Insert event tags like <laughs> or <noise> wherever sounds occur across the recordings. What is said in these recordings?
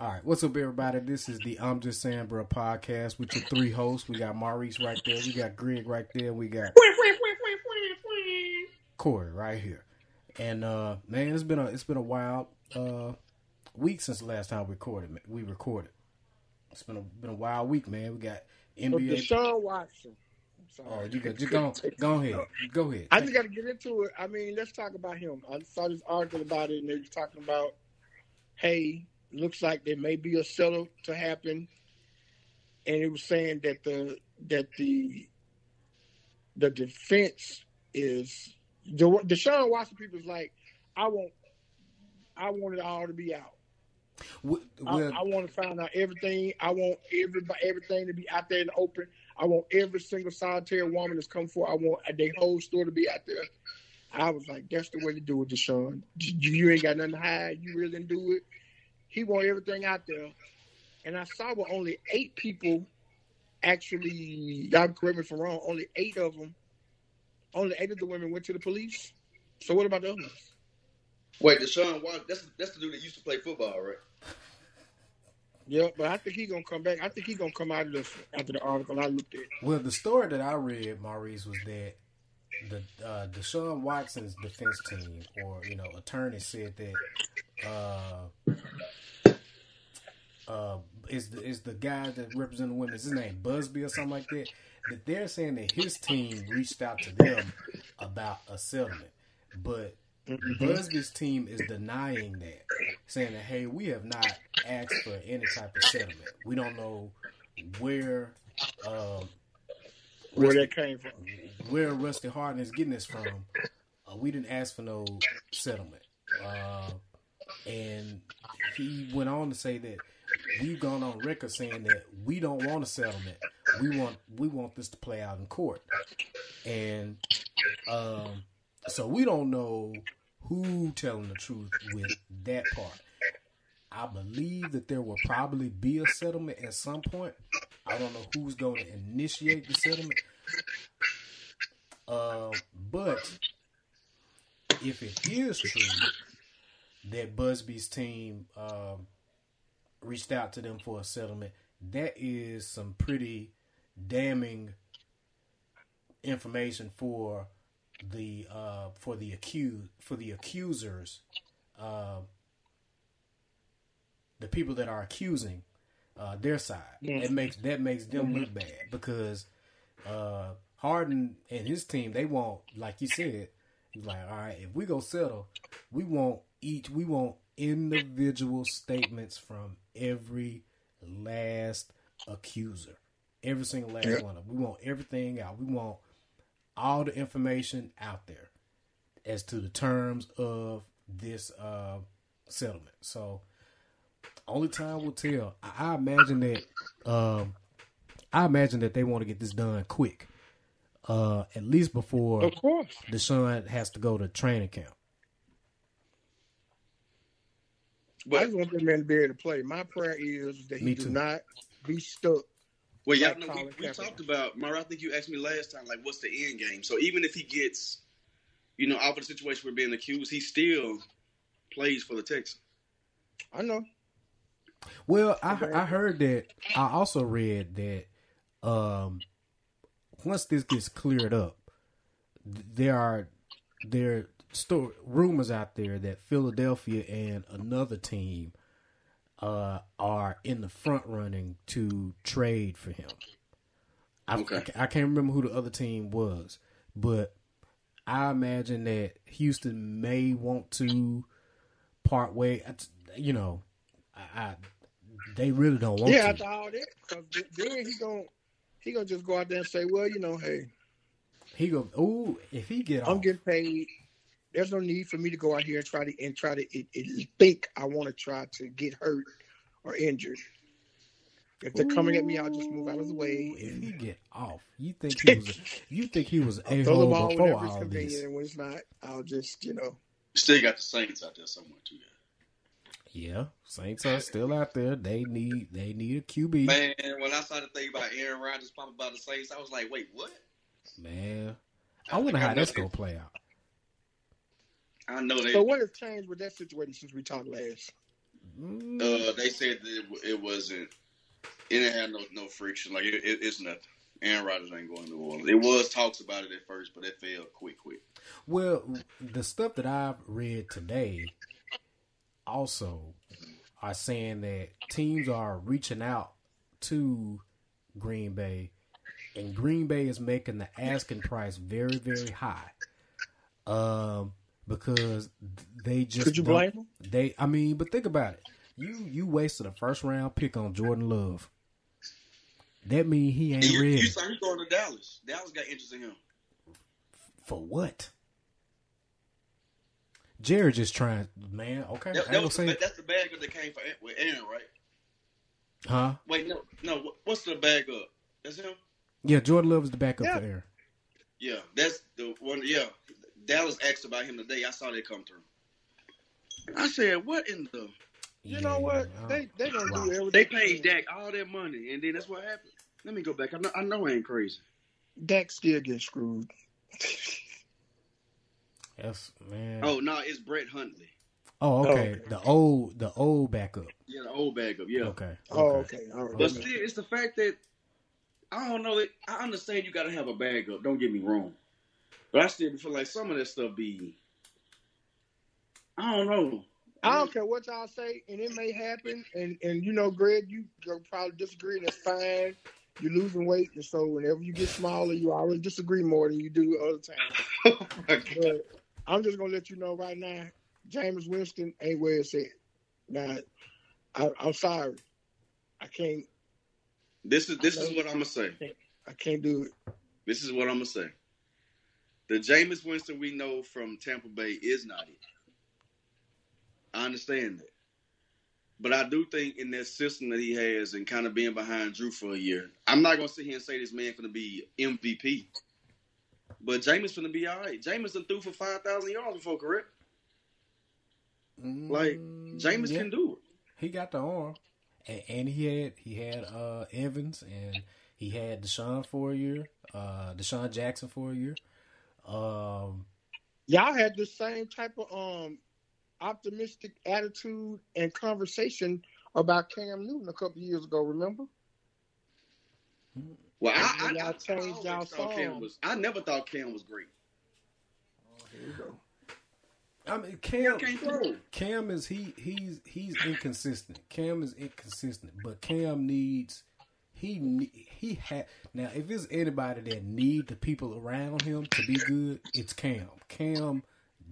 All right, what's up, everybody? This is the I'm Just Saying Bro podcast with your three hosts. We got Maurice right there, we got Greg right there, we got Corey right here. And uh man, it's been a it's been a wild uh week since the last time we recorded. We recorded. It's been a been a wild week, man. We got NBA. Deshaun Watson. Oh, you got you go go ahead, go ahead. I just got to get into it. I mean, let's talk about him. I saw this article about it, and they were talking about, hey, looks like there may be a settle to happen, and it was saying that the that the the defense is the Deshaun Watson people is like, I want I want it all to be out. Well, I, I, want to find out everything. I want everybody everything to be out there in the open. I want every single solitary woman that's come forward. I want their whole story to be out there. I was like, that's the way to do it, Deshaun. You ain't got nothing to hide. You really didn't do it. He want everything out there. And I saw where only eight people actually, y'all correct me if I'm wrong, only eight of them, only eight of the women went to the police. So what about the others? Wait, Deshaun Watson, that's, that's the dude that used to play football, right? Yeah, but I think he's gonna come back. I think he's gonna come out of this after the article I looked at. Well, the story that I read, Maurice, was that the uh, Deshaun Watson's defense team, or you know, attorney said that uh, uh, is the, is the guy that represents the women. Is his name Buzbee or something like that? That they're saying that his team reached out to them about a settlement, but Mm-hmm. Buzbee's team is denying that, saying that hey, we have not asked for any type of settlement. We don't know where um, where that came from, where Rusty Hardin is getting this from. Uh, we didn't ask for no settlement, uh, and he went on to say that we've gone on record saying that we don't want a settlement. We want we want this to play out in court, and um, so we don't know who telling the truth with that part. I believe that there will probably be a settlement at some point. I don't know who's going to initiate the settlement. Uh, but if it is true that Buzbee's team um, reached out to them for a settlement, that is some pretty damning information for the uh, for the accused for the accusers, uh, the people that are accusing uh, their side. Yes. It makes that makes them mm-hmm. look bad because uh, Hardin and his team they want, like you said, he's like, all right, if we go settle, we want each we want individual statements from every last accuser, every single last yep. one of them. We want everything out. We want all the information out there as to the terms of this uh, settlement. So only time will tell. I, I imagine that um, I imagine that they want to get this done quick. Uh, at least before of course. Deshaun has to go to training camp. But I just want that man to be able to play. My prayer is that he do not be stuck well, yeah, no, we, we talked about. Mara, I think you asked me last time, like, what's the end game? So even if he gets, you know, out of the situation we're being accused, he still plays for the Texans. I know. Well, I I heard that. I also read that um, once this gets cleared up, there are there are rumors out there that Philadelphia and another team uh, are in the front running to trade for him. I, okay. I, I can't remember who the other team was, but I imagine that Houston may want to part way. You know, I, I they really don't want yeah, to. Yeah, after all that, because then he gonna he gonna just go out there and say, well, you know, hey, he go, oh, if he get, I'm off, getting paid there's no need for me to go out here and try to and try to it, it, think I want to try to get hurt or injured. If they're coming at me, I'll just move out of the way. If he get off, you think he was <laughs> you think he was a hole before all this? And when it's not, I'll just you know. Still got the Saints out there somewhere too. Yeah, Saints are still out there. They need they need a QB. Man, when I started thinking about Aaron Rodgers popping by the Saints, I was like, wait, what? Man, I wonder how that's gonna play out. I know they. So what has changed with that situation since we talked last? Mm. Uh, they said that it, it, wasn't. It didn't have no no friction. Like it, it, it's nothing. Aaron Rodgers ain't going to New Orleans. It was talks about it at first, but it failed quick, quick. Well, the stuff that I've read today also are saying that teams are reaching out to Green Bay, and Green Bay is making the asking price very, very high. Um, because they just could you blame them? They, I mean, but think about it. You you wasted a first round pick on Jordan Love. That mean he ain't you, ready. You saw him going to Dallas. Dallas got interest in him. For what? Jared just trying, man. Okay, that, that was the, that's the bag up that came for with Aaron, right? Huh? Wait, no, no. What's the bag up? That's him. Yeah, Jordan Love is the backup yeah. for Aaron. Yeah, that's the one. Yeah, Dallas asked about him today. I saw that come through. I said, "What in the?" You yeah, know what? They they gonna wow. do everything. They paid Dak all that money, and then that's what happened. Let me go back. I know I know I ain't crazy. Dak still gets screwed. <laughs> Yes, man. Oh no, it's Brett Hundley. Oh, oh okay. Oh, okay. The old, the old backup. Yeah, the old backup. Yeah. Okay. Oh, okay. But still, it's the fact that I don't know. It, I understand you got to have a backup. Don't get me wrong, but I still feel like some of that stuff be. I don't know. I don't care what y'all say, and it may happen. And and you know, Greg, you probably disagree, and it's fine. You're losing weight, and so whenever you get smaller, you always disagree more than you do other times. <laughs> oh I'm just gonna let you know right now, Jameis Winston ain't where it's at. Now, I, am sorry, I can't. This is this is what I'm gonna say. I can't do it. This is what I'm gonna say. The Jameis Winston we know from Tampa Bay is not it. I understand that. But I do think in that system that he has and kind of being behind Drew for a year, I'm not gonna sit here and say this man gonna be MVP. But Jameis gonna be all right. Jameis done threw for five thousand yards before, correct? Mm, like Jameis yeah. can do it. He got the arm, and, and, he had he had uh, Evans, and he had Deshaun for a year, uh, DeSean Jackson for a year. Um, Y'all had the same type of um optimistic attitude and conversation about Cam Newton a couple years ago. Remember? Well, I, I, I, changed y'all song. Was, I never thought Cam was great. Oh, here you go. I mean, Cam. Cam is he he's he's inconsistent. Cam is inconsistent, but Cam needs he he had now. If it's anybody that need the people around him to be good, it's Cam. Cam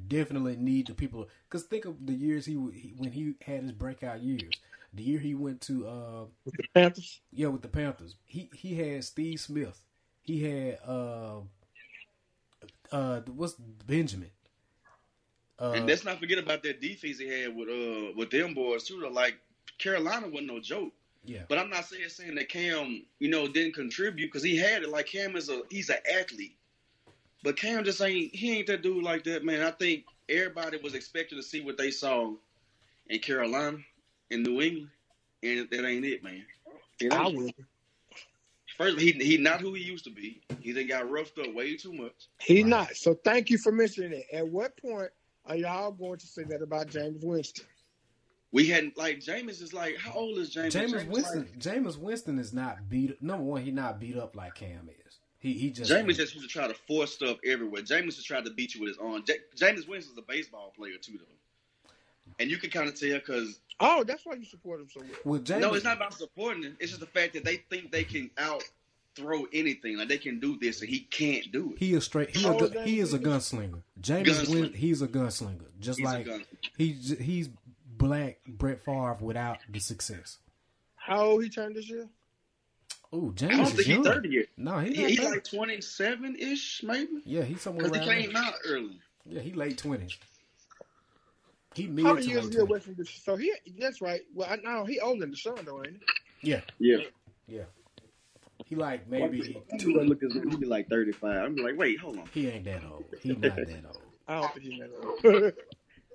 definitely need the people because think of the years he, he, when he had his breakout years. The year he went to uh, with the Panthers, yeah, with the Panthers, he he had Steve Smith. He had uh, uh, what's Benjamin. Uh, and let's not forget about that defense he had with uh with them boys too. Though. Like Carolina wasn't no joke. Yeah. But I'm not saying saying that Cam, you know, didn't contribute because he had it. Like Cam is a he's an athlete. But Cam just ain't he ain't that dude like that, man. I think everybody was expecting to see what they saw in Carolina, in New England, and that ain't it, man. I would. First, he he not who he used to be. He then got roughed up way too much. He right. not. So thank you for mentioning it. At what point are y'all going to say that about Jameis Winston? We hadn't like Jameis is like how old is Jameis? Jameis, Jameis Winston. Like, Jameis Winston is not beat. Number one, he not beat up like Cam is. He he just Jameis just used to try to force stuff everywhere. Jameis just tried to beat you with his arm. J- Jameis Winston's a baseball player too, though, and you can kind of tell because oh, that's why you support him so well. well no, it's not about supporting him. It's just the fact that they think they can out throw anything. Like they can do this, and he can't do it. He is straight. He, oh, a, he is a gunslinger. James gunslinger. he's a gunslinger. Just he's like he's he's black Brett Favre without the success. How old he turned this year? Oh, James I don't think he's thirty yet. No, he's, he, he's like twenty seven ish, maybe. Yeah, he's somewhere. Because he came there. out early. Yeah, he late twenties. He mid How many years he away from the? So he that's right. Well, I know he older than the son though, ain't he? Yeah. Yeah. Yeah. He like maybe two. Look at he be like thirty five. I'm like, wait, hold on. He ain't that old. He not that old. <laughs> I don't think he's that old. <laughs>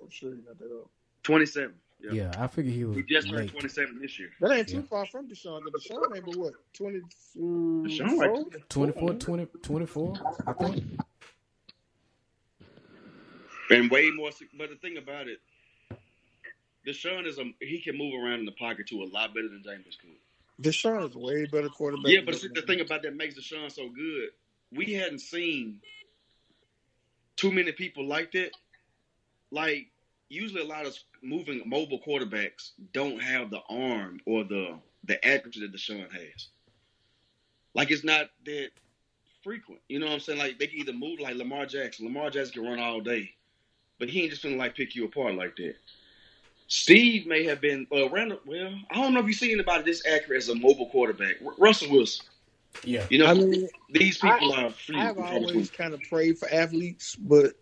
I'm sure he's not that old. Twenty seven. Yeah. yeah, I figure he was. He just turned 27 this year. That ain't too yeah. far from Deshaun. Deshaun ain't but what 20, Deshaun like 24, 20, 24, I think. And way more. But the thing about it, Deshaun is a he can move around in the pocket too a lot better than Jameis could. Deshaun is way better quarterback. Yeah, but see, the thing about that makes Deshaun so good, we hadn't seen too many people like that. Like usually, a lot of moving mobile quarterbacks don't have the arm or the the accuracy that Deshaun has. Like it's not that frequent. You know what I'm saying? Like they can either move like Lamar Jackson. Lamar Jackson can run all day, but he ain't just gonna like pick you apart like that. Steve may have been well, Randall. Well, I don't know if you've seen anybody this accurate as a mobile quarterback. R- Russell Wilson. Yeah, You know, I mean, these people I, are free. I've always kind of prayed for athletes, but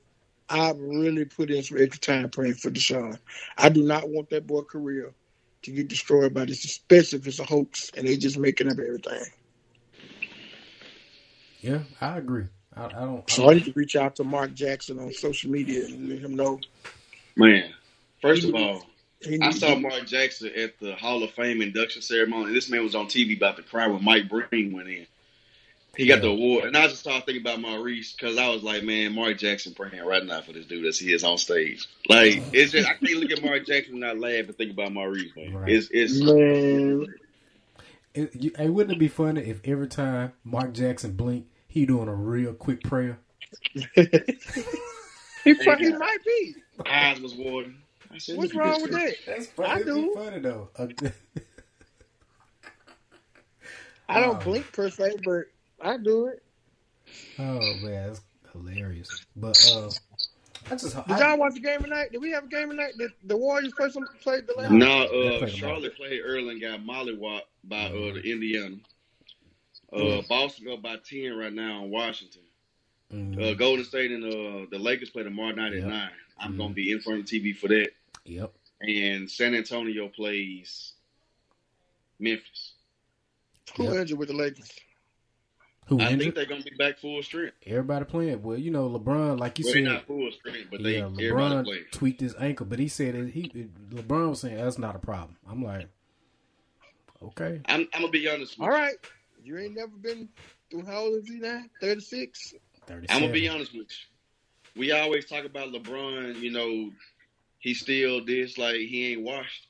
I've really put in some extra time praying for Deshaun. I do not want that boy career to get destroyed by this, especially if it's a hoax and they just making up everything. yeah, I agree. I, I don't. I So I need to reach out to Mark Jackson on social media and let him know. Man, first of all, I saw Mark Jackson at the Hall of Fame induction ceremony. This man was on TV about to cry when Mike Breen went in. He got the award, and I just started thinking about Maurice because I was like, man, Mark Jackson praying right now for this dude as he is on stage. Like, oh. it's just I can't look at Mark Jackson and not laugh and think about Maurice, man. Right. It's it's Man, It, you, hey, wouldn't it be funny if every time Mark Jackson blink, he doing a real quick prayer? <laughs> he, probably, he might be. eyes was watering. I said, What's wrong with that? That's funny. I It'd be do. funny though. <laughs> I don't Oh. blink per se, but I do it. oh man, that's hilarious. But uh, I just Did I, y'all watch the game tonight? Did we have a game tonight? Did the Warriors play some played the last? No, They uh, played Charlotte played early and got mollywopped by uh, the Indiana. Uh. Boston up by ten right now in Washington. mm, Uh, Golden State and uh, the Lakers play tomorrow night at nine. I'm Mhm. gonna be in front of the TV for that. yep. And San Antonio plays Memphis. Who Yep. injured with the Lakers? Who I think they're gonna be back full strength. Everybody playing. Well, you know, LeBron, like you Well, said, not full strength, but they yeah, LeBron playing. tweaked his ankle, but he said it, he LeBron was saying that's not a problem. I'm like, okay, I'm, I'm gonna be honest with All you. you ain't never been through. How old is he now? Thirty six. thirty. I'm gonna be honest with you. We always talk about LeBron. You know, he still this like he ain't washed.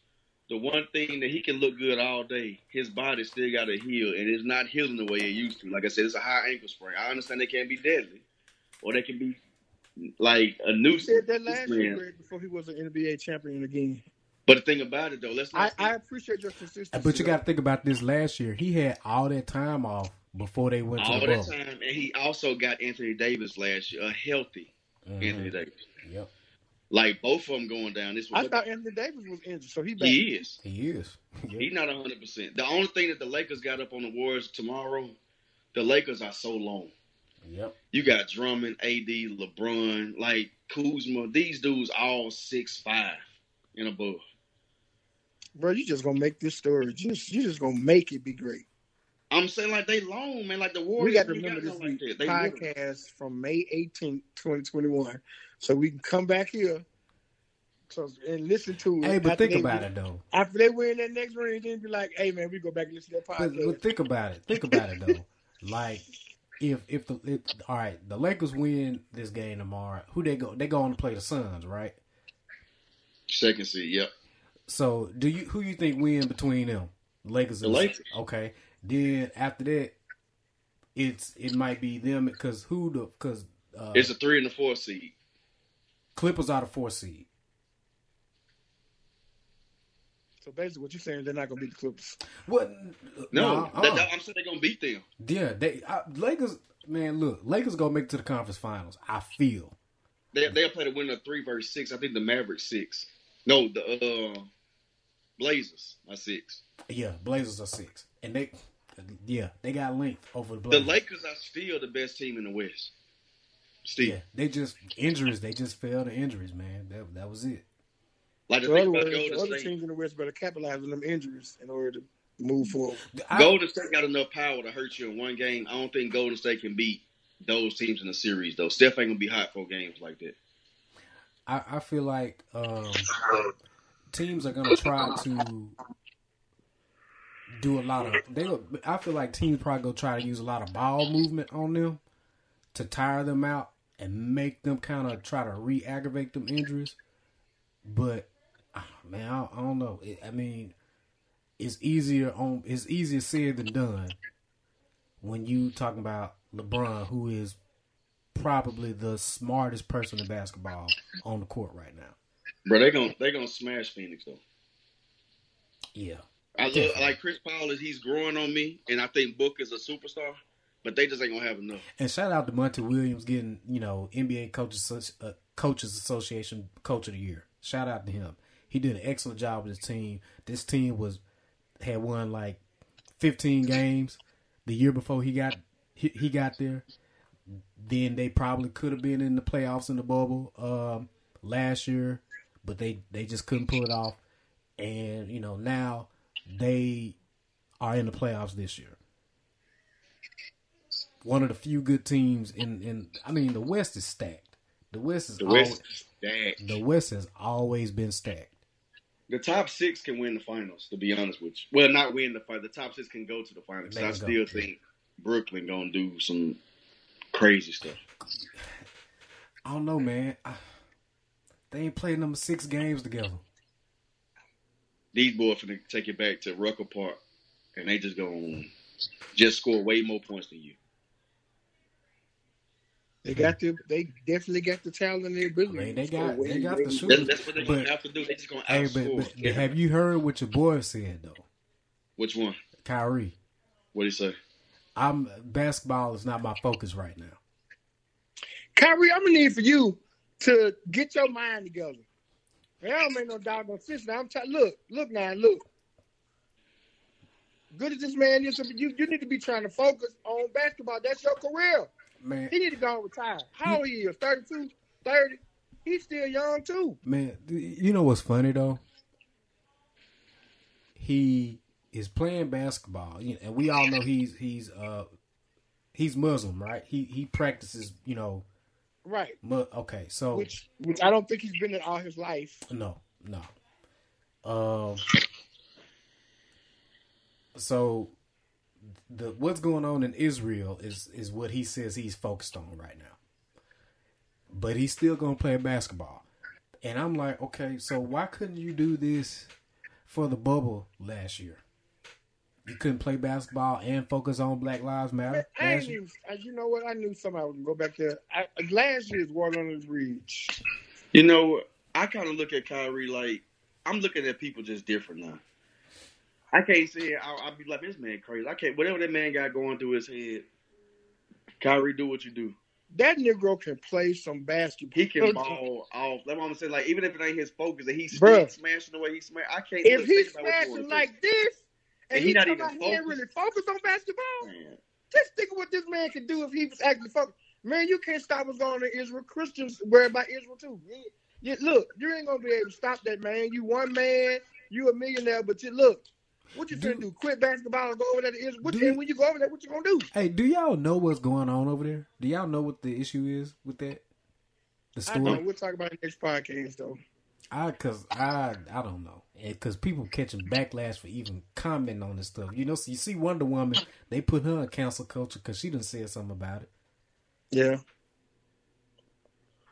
The one thing that he can look good all day, his body still got to heal, and it's not healing the way it used to. Like I said, it's a high ankle sprain. I understand they can be deadly, or they can be like a You nuisance. said that last Man. year before he was an NBA champion again. But the thing about it though, let's I, not. I appreciate your consistency. But you got to think about this. Last year, he had all that time off before they went to all the that bubble. time, and he also got Anthony Davis last year, a healthy Anthony Mhm. Davis. Yep, Like both of them going down. This I thought Anthony Davis was injured, so he back. he is. he is. Yep. He's not hundred percent. The only thing that the Lakers got up on the Warriors tomorrow, the Lakers are so long. Yep. You got Drummond, AD, LeBron, like Kuzma. These dudes all six five and above. Bro, you just gonna make this story. Just you just gonna make it be great. I'm saying like they long, man. Like the Warriors. We got to remember this like week that. They little. podcast from May 18th, 2021. So we can come back here so, and listen to it. Hey, but after think they about win- it though. After they win that next ring, then be like, hey, man, we go back and listen to that But, podcast. but think about it. Think about it though. Like if if the if, all right, the Lakers win this game tomorrow. Who they go? They go on to play the Suns, right? Second seed. Yep. So do you who you think win between them? Lakers. The and Lakers. Okay. Then after that, it's it might be them because who the because uh, It's a three and a four seed. Clippers are the four seed. so basically, what you're saying, they're not gonna beat the Clippers. What? No, Nah, uh-uh. that- I'm saying they're gonna beat them. Yeah, they uh, Lakers. Man, look, Lakers gonna make it to the conference finals. I feel. They they'll play the winner of three versus six. I think the Mavericks six. No, the uh Blazers are six. Yeah, Blazers are six, and they, yeah, they got length over the Blazers. The Lakers are still the best team in the West. Still. yeah, they just injuries. They just fell to injuries, man. That that was it. Like the So thing other about words, Golden the other State, teams in the West better capitalize on them injuries in order to move forward. I, Golden State got enough power to hurt you in one game. I don't think Golden State can beat those teams in the series though. Steph ain't gonna be hot for games like that. I, I feel like um, teams are gonna try to do a lot of. They, go- I feel like teams probably gonna try to use a lot of ball movement on them to tire them out and make them kind of try to re-aggravate them injuries. But ah, man, I, I don't know. It, I mean, it's easier on it's easier said than done when you talking about LeBron, who is probably the smartest person in basketball on the court right now. Bro, they're gonna they're gonna smash Phoenix though. Yeah, I look, like Chris Paul is he's growing on me, and I think Book is a superstar, but they just ain't gonna have enough. And shout out to Monty Williams getting you know NBA coaches uh, coaches association coach of the year. Shout out to him. He did an excellent job with his team. This team was had won like 15 games the year before he got he, he got there. Then they probably could have been in the playoffs in the bubble um, last year, but they they just couldn't pull it off. And you know now they are in the playoffs this year. One of the few good teams in in I mean the West is stacked. The West is The West always, is stacked. the West has always been stacked. The top six can win the finals. To be honest with you, well, not win the fight. The top six can go to the finals. I still go. think Brooklyn gonna do some crazy stuff. I don't know, man. I, they ain't played number six games together. These boys finna take it back to Rucker Park, and they just gonna just score way more points than you. They got the they definitely got the talent and the I mean, they got when- they got the That's, shooting. that's what they're gonna have to do. They just gonna Hey, outscore. but, but have you heard what your boy said though, Which one? Kyrie? What do you say? I'm basketball is not my focus right now. Kyrie, I'm gonna need for you to get your mind together. Man, I don't make no doggone sense. Now I'm trying. Look, look now, look. Good as this man is, you you need to be trying to focus on basketball. That's your career. Man, He need to go retire. How old he is? 32, 30? He's still young too. man, you know what's funny though? He is playing basketball, you know, and we all know he's he's uh he's Muslim, right? He he practices, you know. Right. Mu- okay, so Which which I don't think he's been in all his life. No, no. Um. So, the what's going on in Israel is is what he says he's focused on right now. But he's still gonna play basketball, and I'm like, okay, so why couldn't you do this for the bubble last year? You couldn't play basketball and focus on Black Lives Matter I last ain't year. uh, you know what? I knew somebody was gonna go back there. I, last year's water under the bridge. You know, I kind of look at Kyrie like I'm looking at people just different now. I can't see it. I'll, I'll be like, this man crazy. I can't. Whatever that man got going through his head, Kyrie, do what you do. That Negro can play some basketball. He can ball off. That's what I'm saying. Like even if it ain't his focus, and he's Bruh. smashing the way he smash. I can't. If he's think about what you smashing like this, and, And he, he not even out here focused. really focus on basketball. Man. just think of what this man can do if he was actually focused. Man, you can't stop what's going on in Israel. Christians worry about Israel too. You, you- look, you ain't gonna be able to stop that, man. You one man, you a millionaire, but you look. What you Do- finna do? Quit basketball and go over there to Israel? What, Do and you- when you go over there, what you gonna do? Hey, do y'all know what's going on over there? Do y'all know what the issue is with that? The I know. Story. We'll talk about it next podcast, though. I cause I I don't know, because people catching backlash for even commenting on this stuff. You know, so you see Wonder Woman, they put her in cancel culture because she done said something about it. Yeah.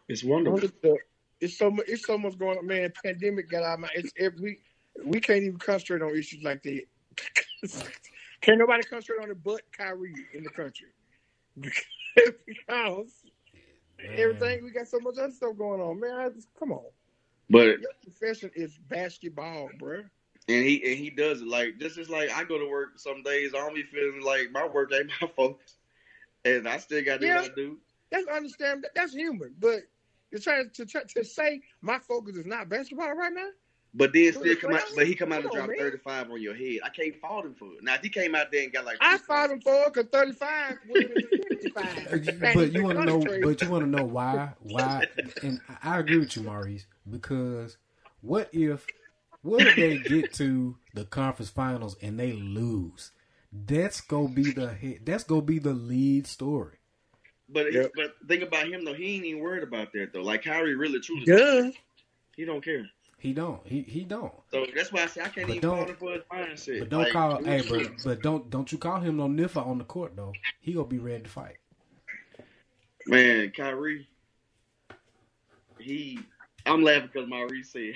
It's wonderful. It's so much. It's so much going on, man. Pandemic got out. My, it's every we can't even concentrate on issues like that. <laughs> can't nobody concentrate on it but Kyrie in the country <laughs> because everything we got so much other stuff going on, man. I just, come on, But your profession is basketball, bro. and he and he does it like this is like I go to work some days. I don't be feeling like my work ain't <laughs> my focus, and I still got to do Yeah. what I do. That's understand. That, that's human, but you're trying to try to say my focus is not basketball right now. But then still come out, but he come out and on, drop man. thirty five on your head. I can't fault him for it. Now if he came out there and got like, I fought him for it because 35 would have been <laughs> 55. but you want to know, but you want to know why? Why? And I I agree with you, Maurice, because what if, what if they get to the conference finals and they lose? That's gonna be the hit. That's gonna be the lead story. But Yep. but think about him though. He ain't even worried about that though. Like Kyrie really truly, Yeah. he don't care. He don't. He he don't. So that's why I say I can't But even don't- him for his mindset. But don't Like, call. dude, Hey, but but don't don't you call him no niffer on the court though. He gonna be ready to fight. man, Kyrie, he. I'm laughing because Maurice said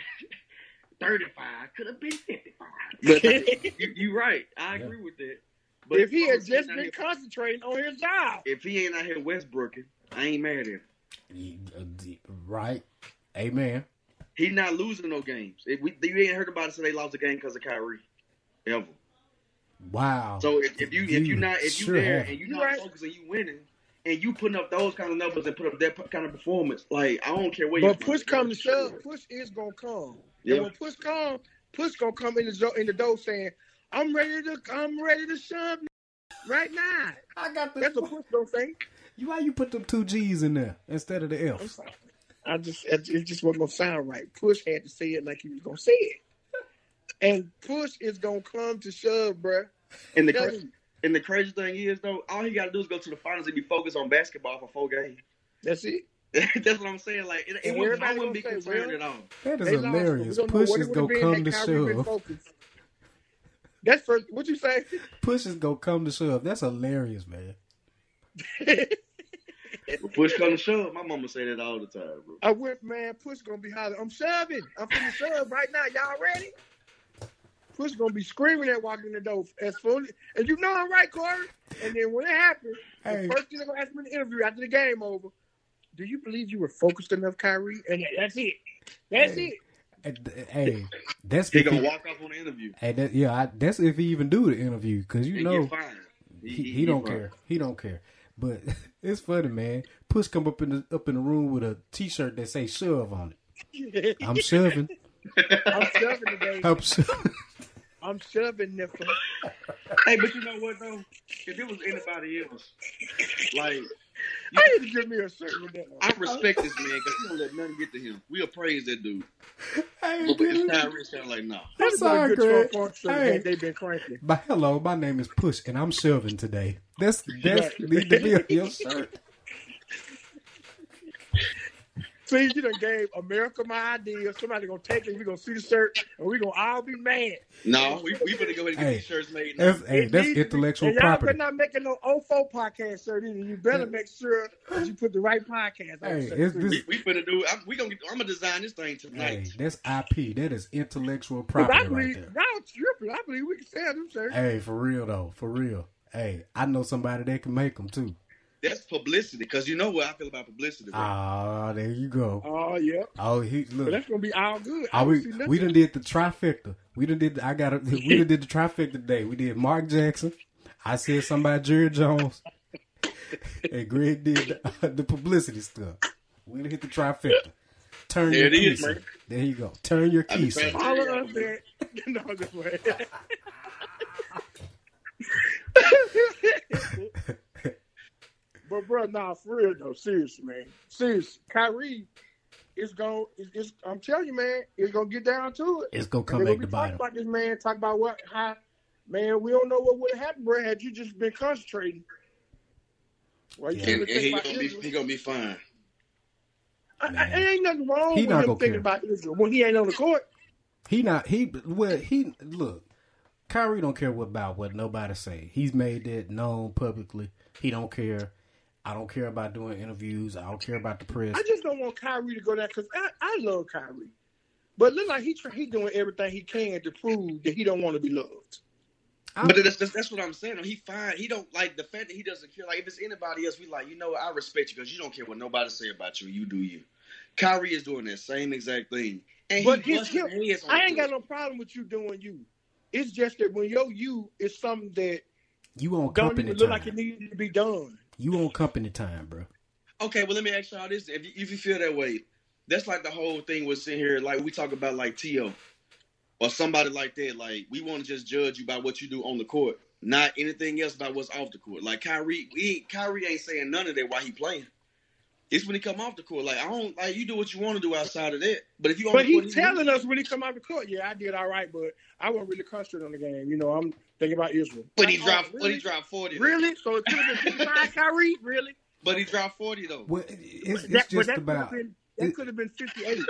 <laughs> 35. Could have been 55. But <laughs> you, you right. I Yeah. agree with that. But if he had just been here- concentrating on his job, if he ain't out here Westbrooking, I ain't mad at him. You- uh, d- Right. Amen. He not losing no games. If we, you ain't heard about it, so they lost a game because of Kyrie, ever. Wow. So if, if you if you not if you sure there have. and you You not right. focused and you winning and you putting up those kind of numbers and put up that kind of performance, like I don't care where. but you push come to shove, push is gonna come. Yeah. And when push come, push gonna come in the in the door saying, "I'm ready to, I'm ready to shove right now." I got That's what push gonna say. You why you put them two G's in there instead of the I'm F? Sorry. I just it it just wasn't gonna sound right. Push had to say it like he was gonna say it, and push is gonna come to shove, bruh. And the cra- and the crazy thing is though, all he got to do is go to the finals and be focused on basketball for four games. That's it. <laughs> That's what I'm saying. Like it, it wouldn't, I wouldn't be gonna say, concerned well, at all. That is They lost, but we hilarious. don't Push what is it gonna come to had Kyrie been shove. That's for what you say. Push is gonna come to shove. That's hilarious, man. <laughs> But <laughs> push come to shove, my mama say that all the time, bro. I went, man. Push gonna be hollering. I'm shoving. I'm finna shove right now. Y'all ready? Push gonna be screaming at walking the door as fully. And you know I'm right, Corey. And then when it happens, Hey. the first thing they're gonna ask me in the interview after the game over, do you believe you were focused enough, Kyrie? And that's it. That's Hey. it. Hey, Hey, that's He if gonna he, walk off on the interview. hey, that, yeah, I, that's if he even do the interview because you and know get he, he don't fine. care. He don't care. But <laughs> it's funny, man. Push come up in the up in the room with a T-shirt that say "shove" on it. I'm <laughs> shoving. I'm shoving today. I'm shoving. I'm shoving, nipple. Hey, but you know what though? If it was anybody else, like I need to give me a shirt with that. I respect this man because he don't let nothing get to him. We'll praise that dude. Hey, But it's dude. not rich. I'm like, nah. That's That's a all good good. Trump Funk shirt Hey. they've been cranking. But hello, my name is Push, and I'm shoving today. That's that's need to be on your shirt. See, you done gave America my idea. Somebody gonna take it. We gonna see the shirt, and we gonna all be mad. No, we we better go ahead and get Hey. these shirts made. Now. That's hey, that's needs to be- intellectual and y'all better not making no 04 podcast shirt either. You better make sure that you put the right podcast on Hey, the shirt, it's this- We, we finna do. I'm, we gonna. Get, I'm gonna design this thing Hey, tonight. that's IP. That is intellectual 'Cause I property right believe there. y'all tripping. I believe we can sell them shirts. Hey, for real though, for real. Hey, I know somebody that can make them too. That's publicity because you know what I feel about publicity. Bro. Ah, there you go. Oh yeah, Oh, he but look. that's gonna be all good. I don't we we done did the trifecta. We done did. I got. A, <laughs> we done did the trifecta today. We did Mark Jackson. I said something about Jerry Jones, <laughs> and Greg did the, <laughs> the publicity stuff. We done hit the trifecta. Turn There your it is, keys. man. There you go. Turn your keys. trying to- all of us that. no, just wait. But bro, nah, for real though, seriously, man, seriously, Kyrie is going. It's, it's, I'm telling you, man, it's gonna get down to it. It's gonna come back gonna to be bite talking him. about this man. Talk about what? How? Man, we don't know what would have happened, bro, had you just been concentrating. Well, you Yeah. and, and he gonna about be he gonna be fine. I, I, ain't nothing wrong He with not him thinking care. about Israel when he ain't on the court. He not he well he look. Kyrie don't care what about what nobody say. He's made that known publicly. He don't care. I don't care about doing interviews. I don't care about the press. I just don't want Kyrie to go there because I, I love Kyrie, but look like he try, he doing everything he can to prove that he don't want to be loved. I- But that's, that's that's what I'm saying. He fine. He don't like the fact that he doesn't care. Like if it's anybody else, we like you know I respect you because you don't care what nobody say about you. You do you. Kyrie is doing that same exact thing, and But he his, busting him, I ain't the got no problem with you doing you. It's just that when your you is something that you on don't company even look time. like it needs to be done. You on company time, bro. Okay, well, let me ask y'all this: if you, if you feel that way, that's like the whole thing was sitting here, like we talk about, like To or somebody like that. Like we want to just judge you by what you do on the court, not anything else about what's off the court. Like Kyrie, we ain't, Kyrie ain't saying none of that while he playing. It's when he come off the court. Like I don't like you do what you want to do outside of that. But if you on But the he's you- telling us when he come off the court, yeah, I did all right, but I wasn't really concentrated on the game. You know, I'm thinking about Israel. But he oh, dropped. oh, But he dropped forty. though. Really? So it could have been <laughs> 55, Kyrie? Really? But he dropped forty though. Well, it's, That- it's just that about. Could have been, that it- could have been 58. it-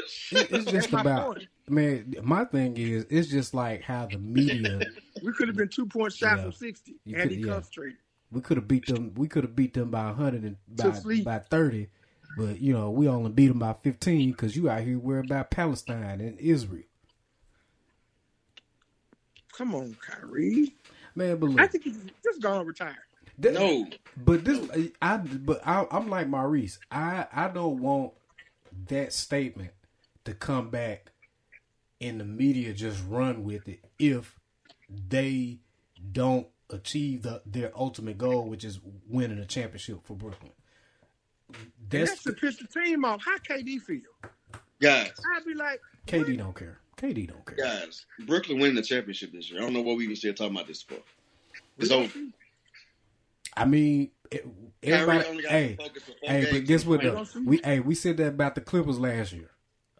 it's just my about. point. Man, my thing is, it's just like how the media. <laughs> We could have been two points shot Yeah. from 60, You and he yeah. concentrated. we could have beat them. We could have beat them by hundred and by, by thirty, but you know we only beat them by fifteen because you out here worried about Palestine and Israel. Come on, Kyrie. Man, but I think he's just gonna retire. that- No, But this, I but I, I'm like Maurice. I I don't want that statement to come back and the media just run with it if they don't achieve the, their ultimate goal, which is winning a championship for Brooklyn. That's that's to piss the team off. How KD feel? guys, I'd be like, KD don't care. KD don't care. guys, Brooklyn winning the championship this year. I don't know what we even still talking about this for. It's over. I mean, it, everybody. Hey, to focus for four hey, but guess what? We Though we hey we said that about the Clippers last year.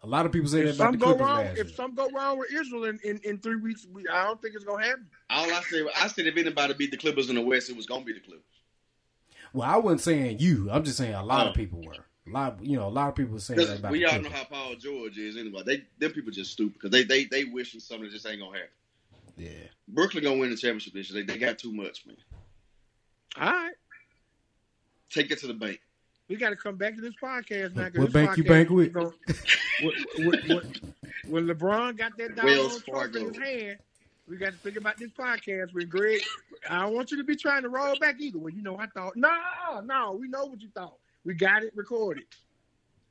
A lot of people say that If about some the go Clippers wrong, last year. if some go wrong with Israel in, in, in three weeks, we, I don't think it's gonna happen. All I said, I said if anybody beat the Clippers in the West, it was gonna be the Clippers. Well, I wasn't saying you. I'm just saying a lot of Oh. people were. A lot, you know, a lot of people were saying that Because about we all know how Paul George is anyway. They them people just stupid because they they they wishing something that just ain't gonna happen. Yeah, Brooklyn gonna win the championship this year. They, they got too much, man. All right, Take it to the bank. we got to come back to this podcast now. 'cause What this bank you bank is with? gonna- when, when- when- when LeBron got that Wells doggone trophy in his hand, we got to think about this podcast with Greg. I don't want you to be trying to roll back either. Well, you know, I thought, no, no, we know what you thought. We got it recorded.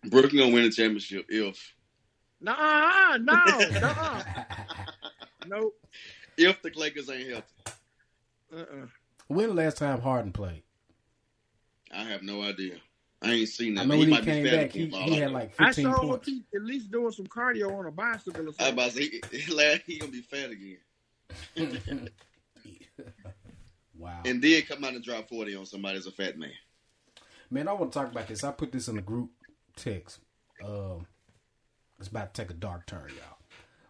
Brooklyn gonna win the championship if Nuh-uh, no, <laughs> nuh-uh. Nope. if the Lakers ain't healthy. Uh-uh. when the last time Harden played? I have no idea. I ain't seen I that. know He when he might came back, he, again, for all he I had know. like I 15 saw him points. keep at least doing some cardio on a bicycle or I was something. about to say, he, he gonna be fat again. <laughs> <laughs> wow, And then come out and drop forty on somebody as a fat man. Man, I want to talk about this. I put this in the group text. Um, it's about to take a dark turn, y'all.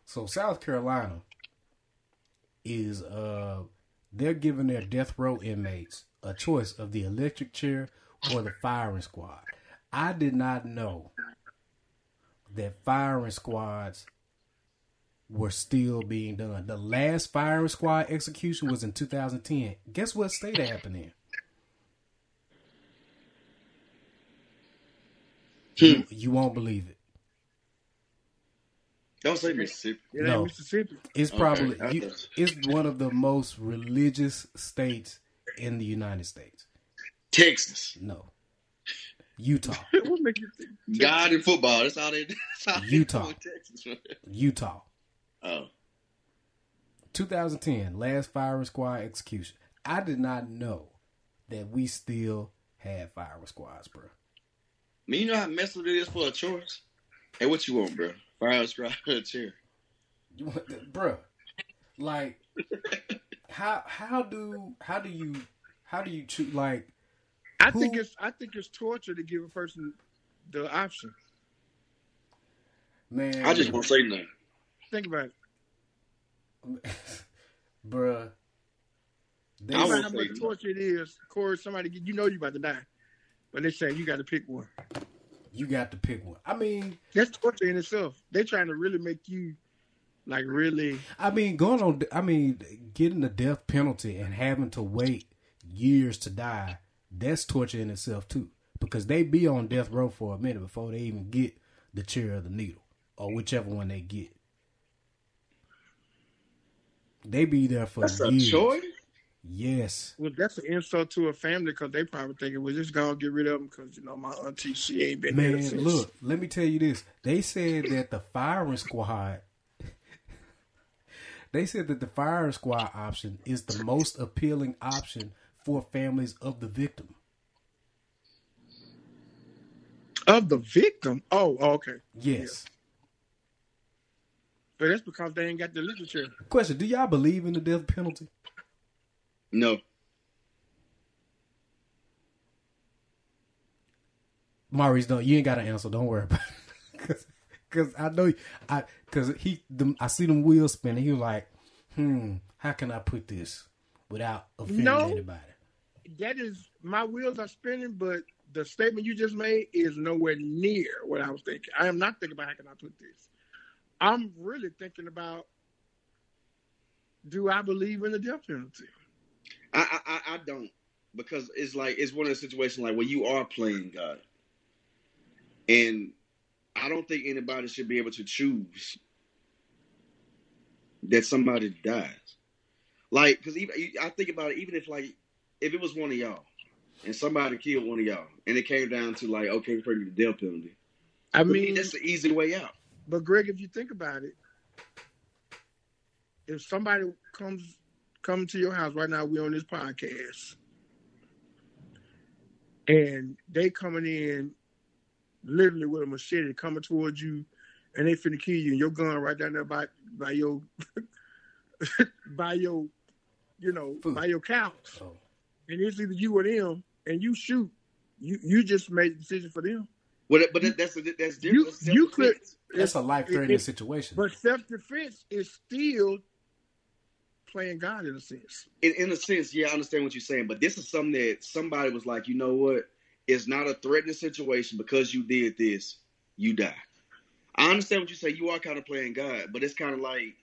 So South Carolina is uh they're giving their death row inmates a choice of the electric chair or the firing squad. I did not know that firing squads were still being done. The last firing squad execution was in 2010. Guess what state it happened in? You, you won't believe it. Don't say Mississippi. It No. Mississippi. It's probably I you, it's one of the most religious states in the United States. Texas. No, Utah, <laughs> what make you think? God in football. That's all they. <laughs> That's all Utah. do Texas. Utah. oh, 2010, last firing squad execution. I did not know that we still had firing squads, bro. I mean, you know how messed up it is for a choice. Hey, what you want, bro? Fire squad <laughs> or a chair? You want that- Bruh, like how how do how do you how do you choose like I think it's I think it's torture to give a person the option. man? I just won't say nothing. Think about it. <laughs> bruh. They, I Think won't about how much torture it is. Corey, somebody get you know you about to die, but they say you got to pick one. you got to pick one. I mean, That's torture in itself. They're trying to really make you like really. I mean, going on. I mean, getting the death penalty and having to wait years to die. That's torture in itself too, because they be on death row for a minute before they even get the chair or the needle or whichever one they get. They be there for That's a years. choice. Yes, Well, that's an insult to a family because they probably thinking, well, just gonna get rid of them because you know my auntie she ain't been man. since. Look, let me tell you this. They said that the firing squad. They said that the firing squad option is the most appealing option for families of the victim. of the victim. Oh, oh okay. Yes. But that's because they ain't got the literature. Question: Do y'all believe in the death penalty? No. Maurice, don't you ain't got an answer. Don't worry about it. <laughs> Because I know I because he them, I see them wheels spinning. He was like, hmm, how can I put this without offending No. anybody? That is my wheels are spinning, but the statement you just made is nowhere near what I was thinking. I am not thinking about how can I put this. I'm really thinking about do I believe in the death penalty? I, I I- don't because it's like it's one of the situations like where you are playing God, and I don't think anybody should be able to choose that somebody dies. Like, because even I think about it, even if like if it was one of y'all and somebody killed one of y'all, and it came down to like, okay, we're the death penalty. I mean, that's the easy way out. But Greg, if you think about it, if somebody comes come to your house right now, we on this podcast, and they coming in literally with a machete coming towards you, and they finna kill you, and your gun right down there by by your <laughs> by your you know Food. by your couch, oh. and it's either you or them, and you shoot, you you just made the decision for them. But but that's a, that's different. You, you could. That's a life threatening situation. But self defense is still playing God in a sense. In, in a sense, yeah, I understand what you're saying. But this is something that somebody was like, you know what? It's not a threatening situation because you did this, you die. I understand what you say. You are kind of playing God, but it's kind of like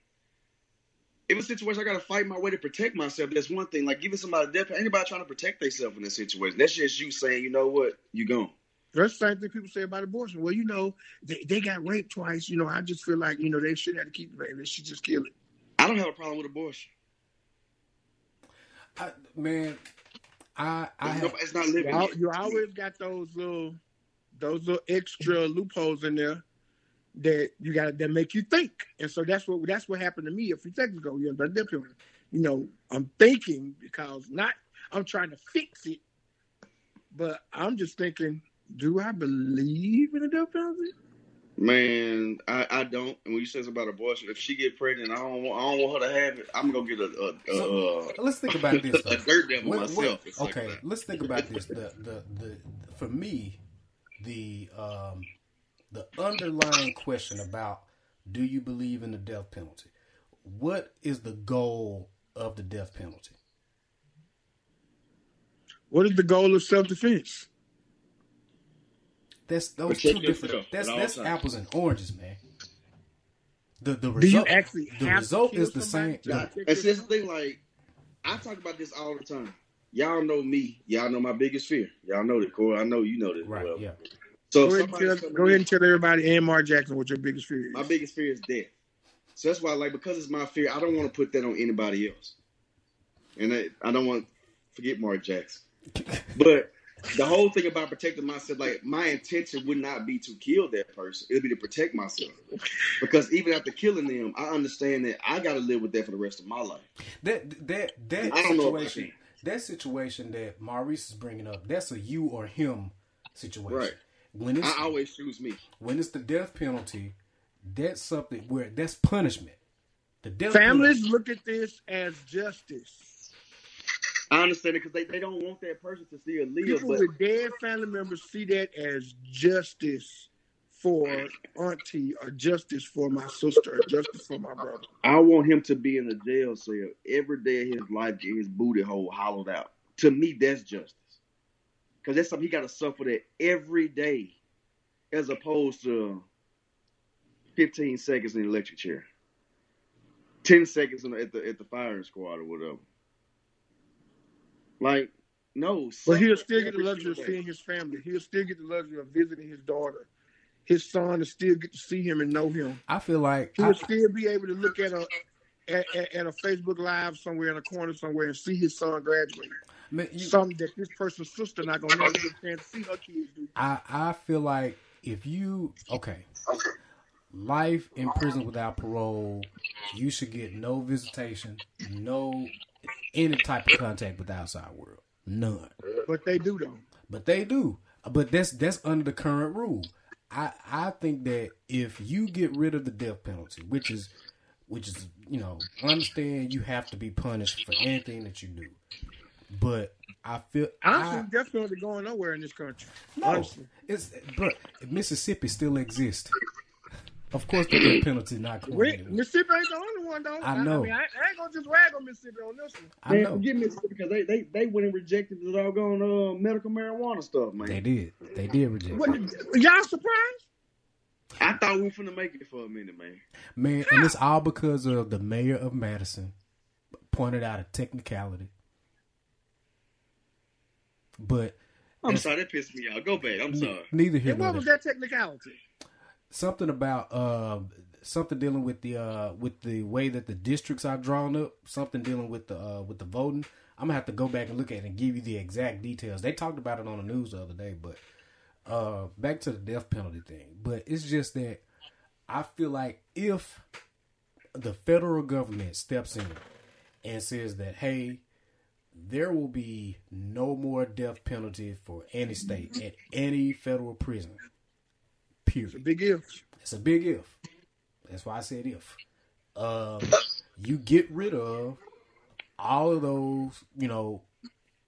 if a situation I got to fight my way to protect myself. That's one thing. Like giving somebody death. Anybody trying to protect themselves in this situation. That's just you saying, you know what, you gone. That's the same thing people say about abortion. Well, you know, they, they got raped twice. You know, I just feel like you know they should have to keep it. They should just kill it. I don't have a problem with abortion. I, man, I, I have, it's not living. You, you always got those little, those little extra loopholes in there that you got that make you think, and so that's what that's what happened to me a few seconds ago. You know, you know, I'm thinking because not I'm trying to fix it, but I'm just thinking, do I believe in the death penalty? Man, I, I don't. And when you say about abortion, if she get pregnant, I don't want I don't want her to have it. I'm gonna get a. a, a so, uh, let's think about this. <laughs> a dirt devil what, myself. What, okay, like let's think about this. The, the the for me, the um the underlying question about do you believe in the death penalty? What is the goal of the death penalty? What is the goal of self defense? That's those two different. That's that's apples and oranges, man. The the result. Do you actually the result is the same. It's this thing. Like I talk about this all the time. Y'all know me. Y'all know my biggest fear. Y'all know that, Corey. I know you know this. Right. Well. Yeah. So go, ahead, tell, go ahead and tell everybody and Mark Jackson what your biggest fear is. My biggest fear is death. So that's why, like, because it's my fear, I don't want to put that on anybody else. And I, I don't want to forget Mark Jackson. <laughs> but the whole thing about protecting myself, like my intention would not be to kill that person. It'd be to protect myself. Because even after killing them, I understand that I gotta live with that for the rest of my life. That that that I don't situation, know that situation that Maurice is bringing up, that's a you or him situation. Right. When it's, I always choose me. When it's the death penalty, that's something where that's punishment. The death families penalty, look at this as justice. I understand it because they, they don't want that person to see a live. People but... with dead family members see that as justice for auntie or justice for my sister or justice for my brother. I want him to be in a jail cell every day of his life, get his booty hole hollowed out. To me, that's justice. Because that's something he got to suffer that every day as opposed to 15 seconds in the electric chair. 10 seconds the, at the at the firing squad or whatever. Like, no. But he'll still get the luxury of seeing his family. He'll still get the luxury of visiting his daughter. His son will still get to see him and know him. I feel like he'll I, still be able to look at a at, at, a Facebook Live somewhere in a corner somewhere and see his son graduate. Man, you, Something that this person's sister not gonna never get a chance to see her kids do. I I feel like if you okay. okay, life in prison without parole, you should get no visitation, no any type of contact with the outside world. None. But they do though. But they do. But that's that's under the current rule. I I think that if you get rid of the death penalty, which is which is you know understand you have to be punished for anything that you do, but I feel honestly I, death penalty going nowhere in this country. No, honestly. it's but Mississippi still exists. Of course, the death penalty not going Mississippi ain't the only one though. I know. I, mean, I, I ain't gonna just rag on Mississippi on this one. I know. Forget Mississippi because they, they they went and rejected the doggone uh, medical marijuana stuff, man. They did. They did reject. What, y'all surprised? I thought we were gonna make it for a minute, man. Man, and it's all because of the mayor of Madison pointed out a technicality. But I'm sorry, that pissed me off. Go back. I'm sorry. Neither here. And what was that technicality? something about uh, something dealing with the uh with the way that the districts are drawn up. Something dealing with the uh with the voting. I'm gonna have to go back and look at it and give you the exact details. They talked about it on the news the other day, but uh back to the death penalty thing. But it's just that I feel like if the federal government steps in and says that hey there will be no more death penalty for any state at any federal prison. Period. It's a big if. It's a big if. That's why I said if. Um, you get rid of all of those, you know,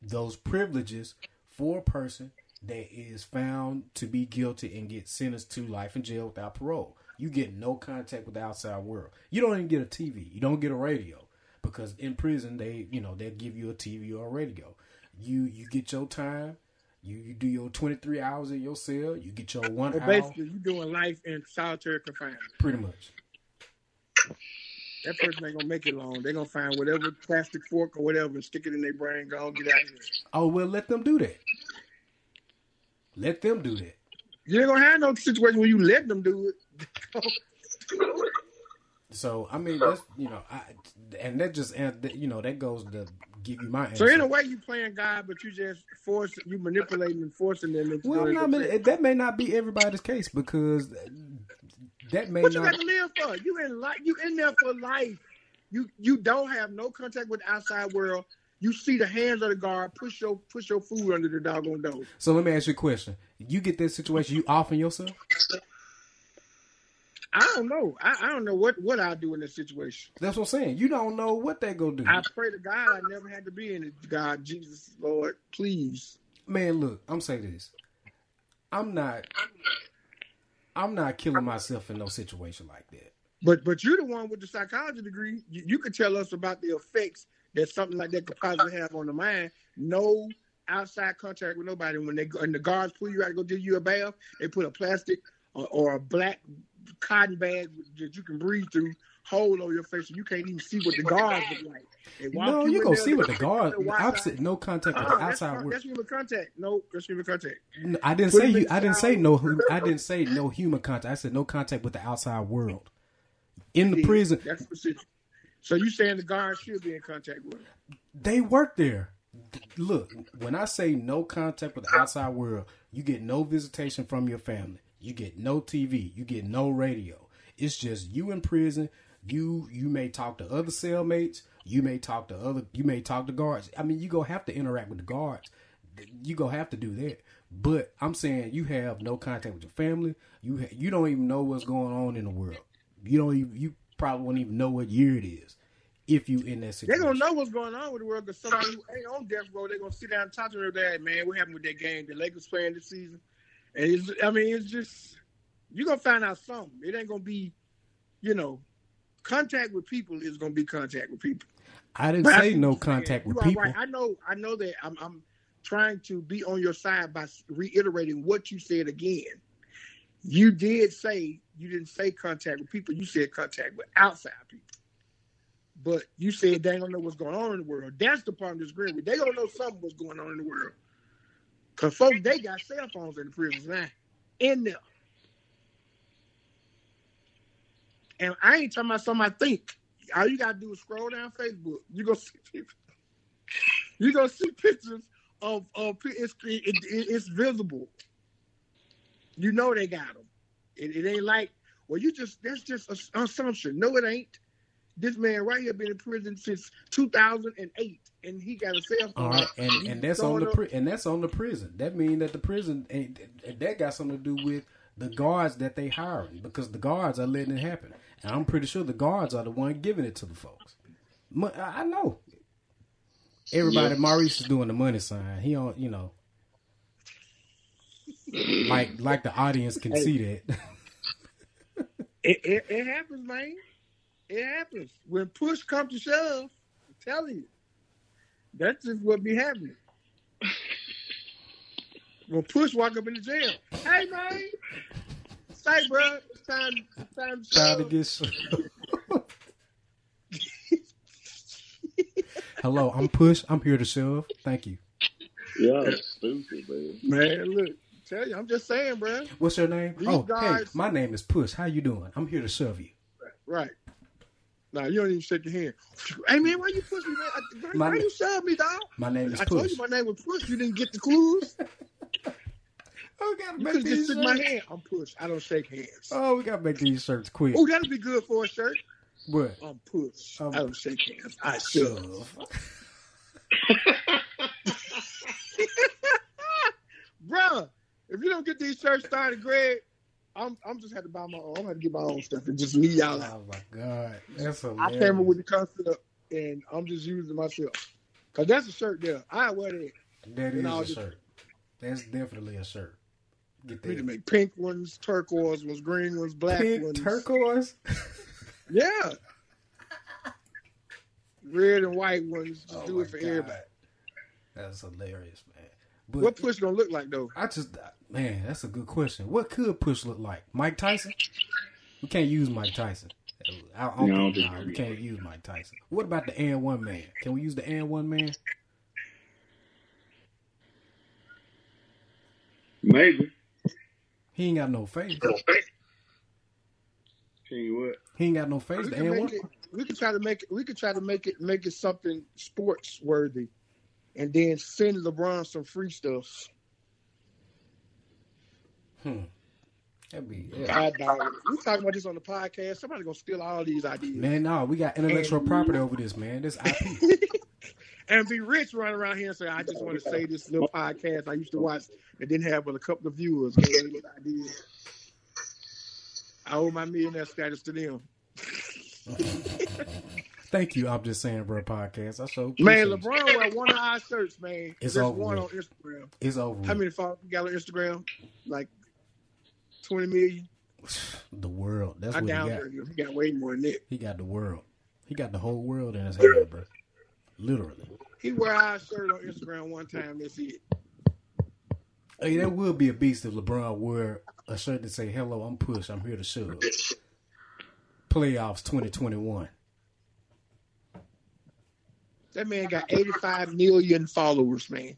those privileges for a person that is found to be guilty and get sentenced to life in jail without parole. You get no contact with the outside world. You don't even get a TV. You don't get a radio because in prison they you know they'll give you a TV or a radio. You you get your time. You you do your twenty three hours in your cell. You get your one well, hour. Basically, you doing life in solitary confinement. Pretty much. That person ain't gonna make it long. They're gonna find whatever plastic fork or whatever and stick it in their brain. Go on, get out of here. Oh well, let them do that. Let them do that. You ain't gonna have no situation where you let them do it. <laughs> So I mean, that's you know, I and that just and you know that goes to give you my answer. So in a way, you playing God, but you just force you manipulating and forcing them. Into well, doing not what that may not be everybody's case because that may What you got to live for? You in life. You in there for life. You you don't have no contact with the outside world. You see the hands of the guard push your push your food under the doggone door. So let me ask you a question: You get this situation, you offing yourself? I don't know. I, I don't know what what I do in this situation. That's what I'm saying. You don't know what they gonna do. I pray to God I never had to be in it. God, Jesus, Lord, please. Man, look, I'm saying this. I'm not. I'm not killing myself in no situation like that. But but you're the one with the psychology degree. You, you could tell us about the effects that something like that could possibly have on the mind. No outside contact with nobody. When they go, and the guards pull you out to go give you a bath, they put a plastic or, or a black cotton bag that you can breathe through hole over your face, and you can't even see what the guards look like. No, you you gonna see what the guard. they. Opposite, no contact with Oh, the that's, outside con- world. that's human contact. No, that's human contact. No, I didn't Put say you. I didn't say no. I didn't say no human contact. I said no contact with the outside world. In the Yeah, prison, That's. So you saying the guards should be in contact with? him. they work there. Look, when I say no contact with the outside world, you get no visitation from your family. You get no TV. You get no radio. It's just you in prison. You you may talk to other cellmates. You may talk to other. You may talk to guards. I mean, you gonna have to interact with the guards. You gonna have to do that. But I'm saying you have no contact with your family. You ha- you don't even know what's going on in the world. You don't even. You probably won't even know what year it is if you in that situation. They're situation. gonna know what's going on with the world because somebody who ain't on death row, they're gonna sit down and talk to their dad, man, what happened with that game? The Lakers playing this season, and it's, I mean, it's just you're gonna find out something. It ain't gonna be, you know, contact with people is gonna be contact with people. I didn't But say see no contact with people. right. I know. I know that. I'm, I'm trying to be on your side by reiterating what you said again. You did say you didn't say contact with people. You said contact with outside people. But you said they don't know what's going on in the world. That's the part I'm disagreeing with. They don't know something what's going on in the world. Cause folks, they got cell phones in the prisons now, in there. And I ain't talking about something I think. All you gotta do is scroll down Facebook. You gonna see people. You gonna see pictures of of it's it, it, it's visible. You know they got them. It, it ain't like well, you just that's just an assumption. No, it ain't. This man right here been in prison since 2008, and he got a cell phone. All right, and, and that's on the pri- and that's on the prison. That means that the prison ain't that got something to do with the guards that they hiring because the guards are letting it happen, and I'm pretty sure the guards are the one giving it to the folks. I I know. Everybody, Maurice is doing the money sign. He on, you know, like like the audience can see that. <laughs> It, it, it happens, man. It happens. When push comes to shove, I'm telling you. That's just what be happening. When push walk up in the jail. Hey man. Say bro, it's time it's time to Trying to get. sho- Hello, I'm Push. I'm here to serve. Thank you. Y'all stupid, man. Man, look, tell you, I'm just saying, bro. What's your name? These oh, guys- hey, my name is Push. How you doing? I'm here to serve you. Right. Nah, you don't even shake your hand. Hey man, why you push me, man? Why, My why you shove me, dog? My name is I told you my name was Push. You didn't get the clues. <laughs> Oh, we gotta You make just these shook my shirts. hand. I'm Push. I don't shake hands. Oh, we gotta make these shirts quick. Oh, that'll be good for a shirt. What? I'm Push. Um, I don't shake hands. I shove. <laughs> <laughs> Bruh, if you don't get these shirts started, Greg, I'm I'm just had to buy my own. I'm gonna get my own stuff and just me y'all out. Oh my god, that's I came up with the concept and I'm just using myself. Cause that's a shirt there. I wear that. That is a just- shirt. That's definitely a shirt. Get We can that make pink ones, turquoise ones, green ones, black pink ones. turquoise. <laughs> Yeah. Red and white ones. Just Oh do it for God. everybody. That's hilarious, man. But What push gonna look like though? I just, man, that's a good question. What could Push look like? Mike Tyson? We can't use Mike Tyson. I, I don't No, I don't think, think nah, we can't use Mike Tyson. What about the and one man? Can we use the and one man? Maybe. He ain't got no face. Tell you what. He ain't got no face. We The can, it. We can try to make it. We can try to make it make it something sports worthy, and then send LeBron some free stuff. Hmm. That'd be yeah. I doubt it. We talking about this on the podcast. Somebody gonna steal all these ideas Man, no, we got intellectual property over this, man. This IP. <laughs> and be rich running around here and say, "I just want to say this little podcast I used to watch that didn't have but a couple of viewers." Man, I did. I owe my millionaire status to them. <laughs> Thank you. I'm just saying, bro. Podcast. I so Man, you. LeBron wear one of our shirts, man. It's Just over one on. Instagram. It's over. How many followers you got on Instagram? Like twenty million. The world. That's I what he got. him. He got way more than that. He got the world. He got the whole world in his hand, bro. Literally. He wear our shirt on Instagram one time. That's it. Hey, that would be a beast if LeBron wore a shirt that say, "Hello, I'm Push. I'm here to shove." Playoffs 2021. That man got eighty five million followers, man.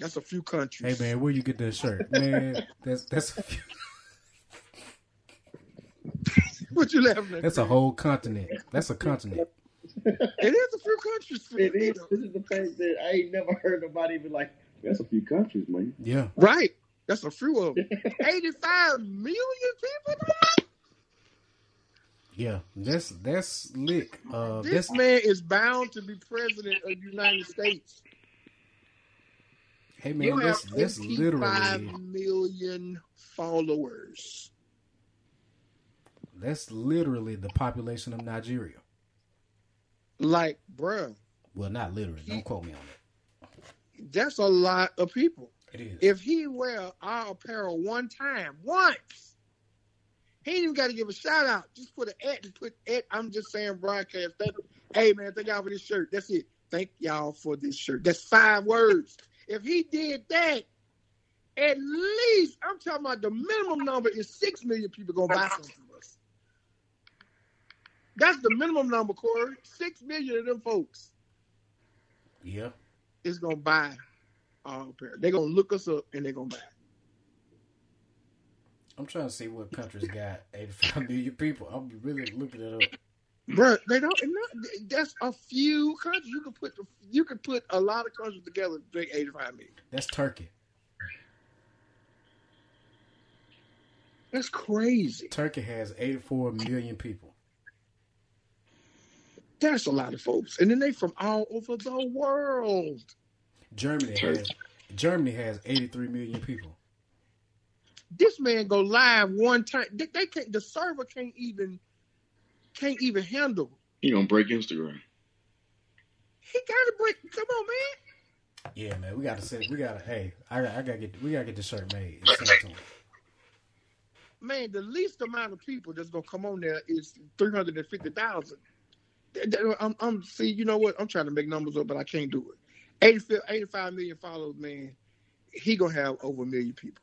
That's a few countries. Hey man, where you get that shirt, man? That's that's a few, <laughs> What you laughing at? that's a whole continent. That's a continent. It is a few countries. It is. This is the fact that I ain't never heard nobody be like, that's a few countries, man. Yeah. Right. That's a few of them. 85 million people? man? Yeah, that's that's lick. Uh, This that's man is bound to be president of the United States. hey You man, have that's that's literally million followers. that's literally the population of Nigeria. Like, bruh, Well, not literally. Don't quote me on it. that's a lot of people. It is. If he wear our apparel one time, once, he ain't even got to give a shout out. Just put an at and put at. I'm just saying broadcast. Thank, hey man, thank y'all for this shirt. That's it. Thank y'all for this shirt. That's five words. If he did that, at least I'm talking about the minimum number is six million people gonna buy something from us. That's the minimum number, Corey. Six million of them folks yeah. is gonna buy our apparel. They're gonna look us up and they're gonna buy. It. I'm trying to see what countries got <laughs> 85 million people. I'm really looking it up. Bruh, they don't. not- That's a few countries. You could put you could put a lot of countries together to make eighty five million. That's Turkey. That's crazy. Turkey has 84 million people. That's a lot of folks, and then they from all over the world. Germany has Germany has 83 million people. This man go live one time. They, they can't. The server can't even can't even handle. He gonna break Instagram. He got to break. Come on, man. Yeah, man, we gotta say we gotta. Hey, I, I gotta get we gotta get the shirt made. and send it to 'em. Man, the least amount of people that's gonna come on there is three hundred and fifty thousand. I'm, I'm see, you know what? I'm trying to make numbers up, but I can't do it. 85, 85 million followers, man. He gonna have over a million people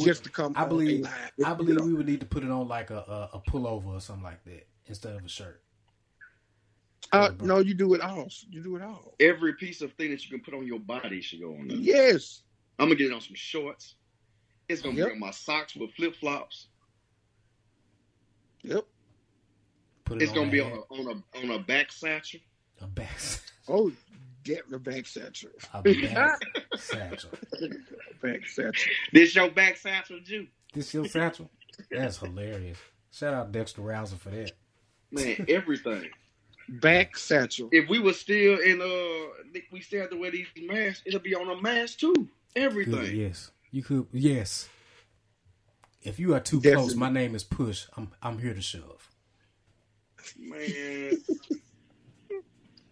just to come. I on believe a. I believe we would need to put it on like a, a, a pullover or something like that instead of a shirt. Uh, no, you do it all. You do it all. Every piece of thing that you can put on your body should go on there. Yes. I'm gonna get it on some shorts. It's gonna Yep. be on my socks with flip flops. Yep. Put it It's on gonna be hat, on a on a on a back satchel. a back, <laughs> Oh, get the back satchel. a <laughs> back satchel. back satchel. This your back satchel, Jew. This your satchel? That's hilarious. Shout out Dexter Rouser for that. Man, everything. Back satchel. if we were still in uh we still have to wear these masks, it'll be on a mask too. Everything. Good, yes, you could. Yes. If you are too Definitely. close, my name is Push. I'm I'm here to shove. Man.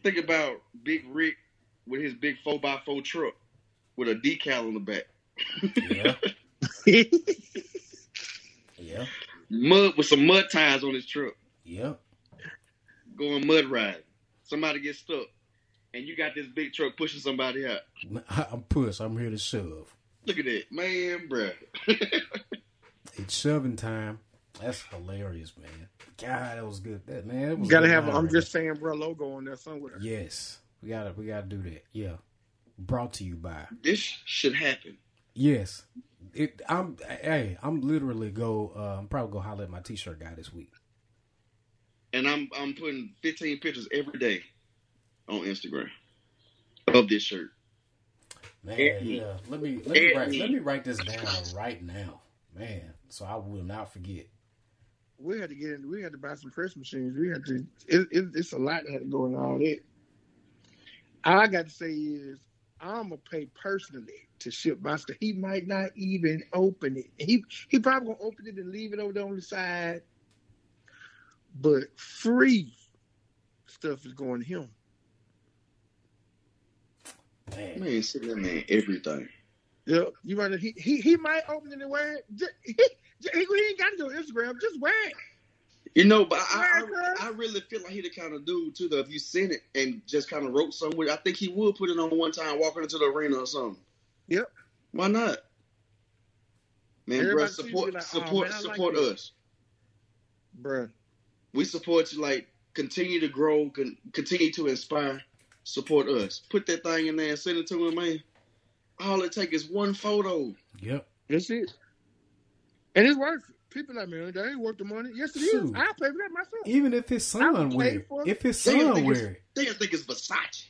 Think about Big Rick with his big four x four truck with a decal on the back. Yeah, <laughs> yeah, Mud with some mud tires on his truck. Yep. Going mud riding. Somebody gets stuck. And you got this big truck pushing somebody out. I'm Push. I'm here to shove. Look at that. Man, bruh. <laughs> It's shoving time. That's hilarious, man. God, that was good. That man, that was Gotta have. a I'm right just saying, bro, logo on there somewhere. there. Yes, we gotta we gotta do that. Yeah, brought to you by. this should happen. Yes, it. I'm. Hey, I'm literally go. Uh, I'm probably gonna holler at my t-shirt guy this week. And I'm I'm putting 15 pictures every day on Instagram of this shirt. Man, Anthony. yeah. Let me let me write let me write this down right now, man. So I will not forget. We had to get in. We had to buy some press machines. We had to. It, it, it's a lot that had to go in all that. All I got to say is, I'm gonna pay personally to ship my stuff. He might not even open it. He he probably gonna open it and leave it over there on the side. But free stuff is going to him. Man, Man, send that man everything. Yep. You might he he, he might open it and wear it. Just, he, he, he ain't got to do Instagram. Just wear it. You know, but I, I, I really feel like he the kind of dude too. Though, if you sent it and just kind of wrote somewhere, I think he would put it on one time walking into the arena or something. Yep. Why not? Man, bro, Everybody see support, be like, "Oh, support, man, I like support us. Bruh. We support you. Like, continue to grow, con- continue to inspire. Support us. Put that thing in there and send it to him, man. All it take is one photo. yep. That's it. And it's worth it. People like, man, that ain't worth the money. Yes, it is. Shoot. I'll pay for that myself. Even if his I son would wear pay it, if his They gonna son think wear it's- it, They gonna think it's Versace.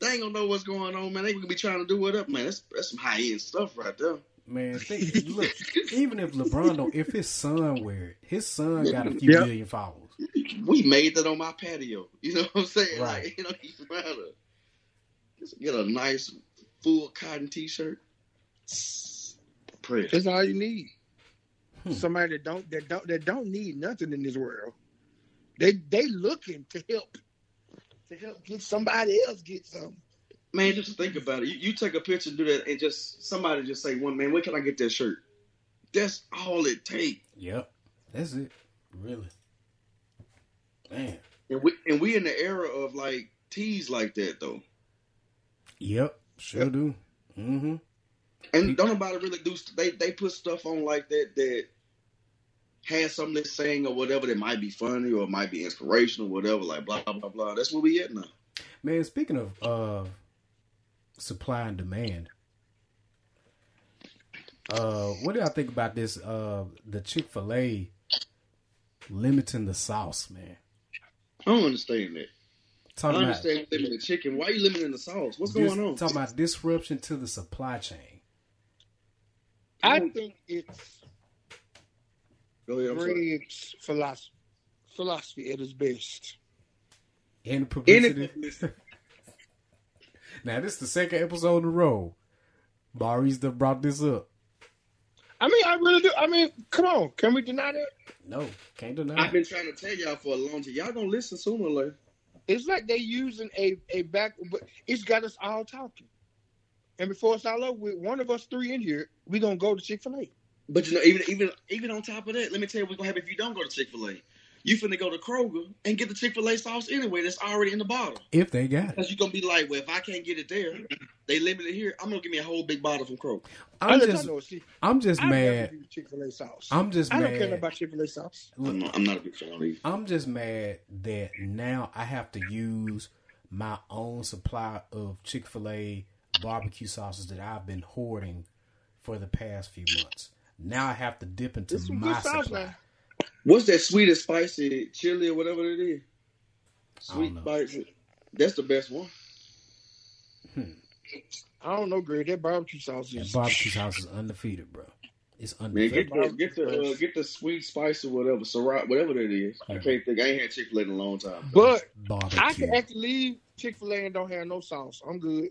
They ain't gonna know what's going on, man. They gonna be trying to do it up, man. That's that's some high end stuff right there. man. <laughs> Think, look, even if LeBron don't, if his son wear it, his son got a few Yep. million followers. We made that on my patio. You know what I'm saying? Right. Like, you know, even matter. Just get a nice full cotton t-shirt. Prayer. That's all you need. Hmm. Somebody that don't that don't that don't need nothing in this world. They they looking to help. To help get somebody else get something. Man, just think about it. You, you take a picture, do that, and just somebody just say, "One man, where can I get that shirt?" That's all it takes. Yep, that's it. Really, man. And we and we in the era of like teas like that though. Yep, sure Yep. do. Mm-hmm. And don't nobody really do. They they put stuff on like that that has something they're saying or whatever that might be funny or might be inspirational, whatever. Like blah blah blah. That's where we at now. Man, speaking of uh, supply and demand, uh, what do y'all think about this? Uh, the Chick Fil A limiting the sauce, man. I don't understand that. I Talking about understand limiting chicken. Why you limiting the sauce? What's dis- going on? talking about disruption to the supply chain. I think it's Go ahead. Greg's philosophy philosophy at its best. And publicity. <laughs> now this is the second episode in a row. Maurice done brought this up. I mean, I really do. I mean, come on, can we deny that? No, can't deny. It. I've it. been trying to tell y'all for a long time. Y'all gonna listen sooner or later. It's like they using a a back, but it's got us all talking. And before it's all over with, one of us three in here, we gonna go to Chick Fil A. But you know, even even even on top of that, let me tell you what's gonna happen if you don't go to Chick Fil A. You finna go to Kroger and get the Chick Fil A sauce anyway. That's already in the bottle. if they got it. Because you're gonna be like, well, if I can't get it there, they limit it here. I'm gonna give me a whole big bottle from Kroger. I I'm just, just, know, see, I'm just mad. Chick Fil A sauce. I'm just I don't care about Chick Fil A sauce. I'm not, I'm not a big fan Of I'm just mad that now I have to use my own supply of Chick Fil A barbecue sauces that I've been hoarding for the past few months. Now I have to dip into This my good sauce supply. What's that sweet and spicy chili or whatever it is? Sweet don't spicy. That's the best one. I don't know, Greg. That barbecue sauce That is. barbecue sauce is undefeated, bro. It's Man, undefeated. get the get the uh, get the sweet spice or whatever, Ciroc, whatever that is. I can't think. I ain't had Chick Fil A in a long time. But I barbecue. can actually leave Chick Fil A and don't have no sauce. I'm good.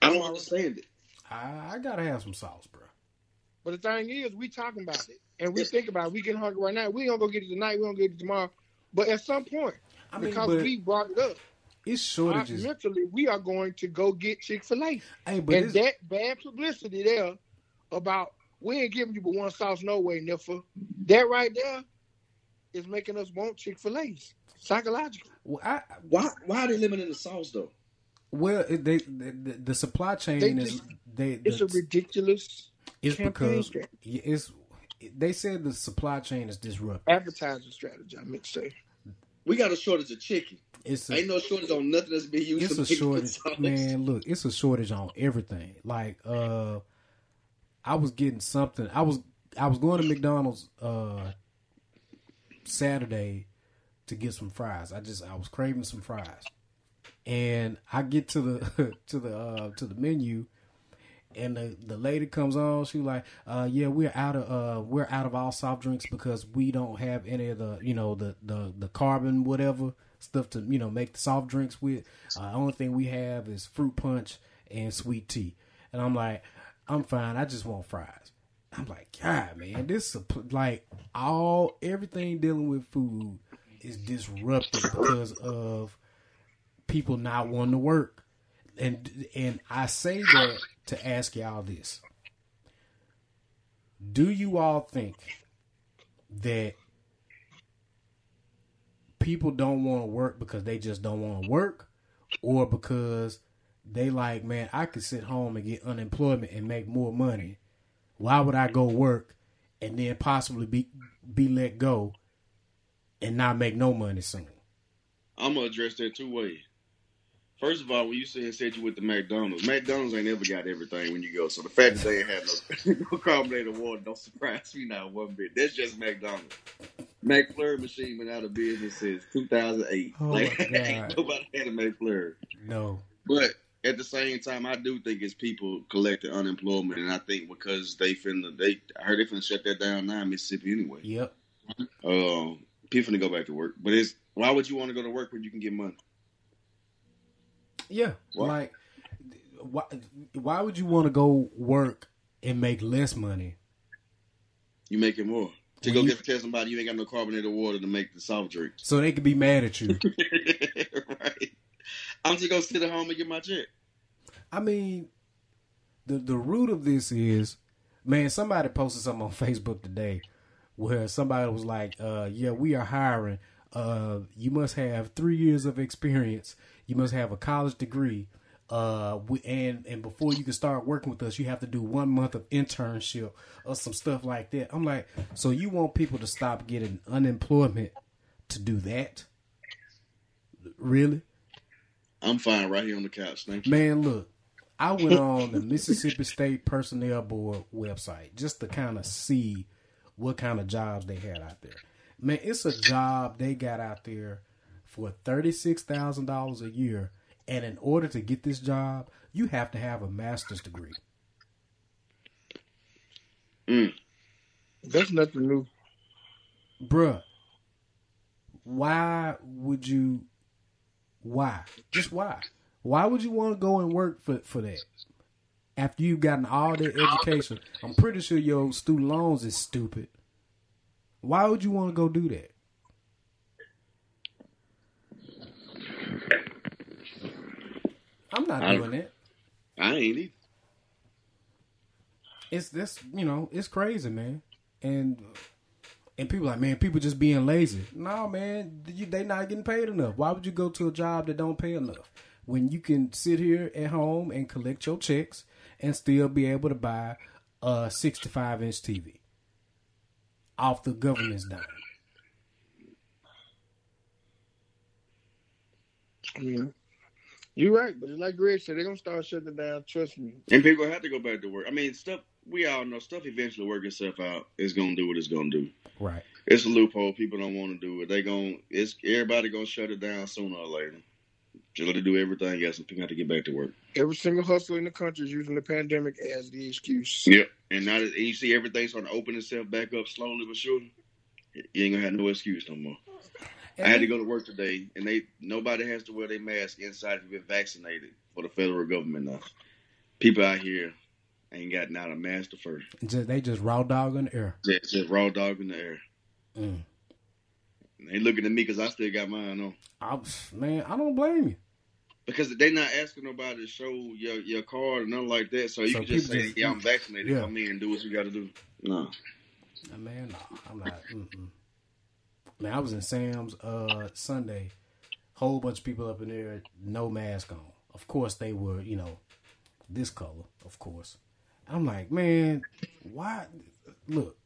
I don't understand it. I, I gotta have some sauce, bro. But the thing is, we talking about it and we think about it. We getting hungry right now. We gonna go get it tonight. We gonna get it tomorrow. But at some point, I mean, because we brought it up, it's I, shortages. mentally we are going to go get Chick Fil A. Hey, but And that bad publicity there about we ain't giving you but one sauce no way, Niffa. That right there is making us want Chick Fil A's psychologically. well, I, Why why are they limiting the sauce though? well it, they, the, the, the supply chain They is just- they. It's the, a ridiculous it's because it's. They said the supply chain is disrupted. advertising strategy. I meant to say. We got a shortage of chicken. It's a, Ain't no shortage on nothing that's being used it's a shortage, the man. Look, it's a shortage on everything. Like, uh, I was getting something. I was I was going to McDonald's uh Saturday to get some fries. I just I was craving some fries, and I get to the <laughs> to the uh to the menu. And the, the lady comes on. She like, uh, yeah, we're out of uh, we're out of all soft drinks because we don't have any of the you know the the the carbon whatever stuff to you know make the soft drinks with. Uh, only thing we have is fruit punch and sweet tea. And I'm like, I'm fine. I just want fries. I'm like, God, man, this is like all everything dealing with food is disrupted because of people not wanting to work. And and I say that to ask y'all this. Do you all think that people don't want to work because they just don't want to work or because they like, man, I could sit home and get unemployment and make more money. Why would I go work and then possibly be be let go and not make no money soon? I'm gonna address that two ways. First of all, when you said said you with the McDonald's, McDonald's ain't never got everything when you go. So the fact that they ain't have no, <laughs> no carbonated water don't surprise me not one bit. That's just McDonald's. McFlurry machine been out of business since 2008. Oh, like <laughs> ain't nobody had a McFlurry. No. But at the same time, I do think it's people collecting unemployment, and I think because they finna, they I heard they finna shut that down now in Mississippi anyway. Yep. Um, people finna go back to work, but it's why would you want to go to work when you can get money? Yeah. What? Like why why would you want to go work and make less money? You making more to When go you- get tell somebody you ain't got no carbonated water to make the soft drink. So they could be mad at you. <laughs> right. I'm just gonna sit at home and get my check. I mean, the the root of this is, man. Somebody posted something on Facebook today where somebody was like, uh, "Yeah, we are hiring. Uh, you must have three years of experience. You must have a college degree. Uh, we, and and before you can start working with us, you have to do one month of internship or some stuff like that." I'm like, so you want people to stop getting unemployment to do that? Really? I'm fine right here on the couch. Thank you. Man, look, I went on the Mississippi State Personnel Board website just to kind of see what kind of jobs they had out there. Man, it's a job they got out there for $36,000 a year. And in order to get this job, you have to have a master's degree. Mm. That's nothing new. Bruh, why would you, why? Just why? Why would you want to go and work for, for that? After you've gotten all that education, I'm pretty sure your student loans is stupid. Why would you want to go do that? I'm not I- doing it. I ain't either. It's this, you know, it's crazy, man. And and people like, man, people just being lazy. No, man, they not getting paid enough. Why would you go to a job that don't pay enough when you can sit here at home and collect your checks and still be able to buy a 65 inch TV off the government's dime? Mean, you're right, but it's like Greg said, they're gonna start shutting down. Trust me. And people have to go back to work. I mean, stuff we all know stuff eventually work itself out. Is gonna do what it's gonna do. Right. It's a loophole. People don't want to do it. They gon' it's everybody gonna shut it down sooner or later. Just let it do everything else, and people have to get back to work. Every single hustler in the country is using the pandemic as the excuse. Yep. And now that and you see everything starting to open itself back up slowly but surely, you ain't gonna have no excuse no more. I had to go to work today, and they nobody has to wear their mask inside if you've been vaccinated for the federal government now. People out here ain't got not a mask to first. Just, they just raw dog in the air. Just, just raw dog in the air. Mm. They looking at me because I still got mine on. I, man, I don't blame you. Because they not asking nobody to show your your card or nothing like that. So you So can just say, just- "Yeah, I'm vaccinated. Yeah. Come in and do what you got to do." No. Uh, Man, no, I'm not. Mm-mm. Man, I was in Sam's uh Sunday. Whole bunch of people up in there, no mask on. Of course, they were, you know, this color. Of course, I'm like, man, why? Look,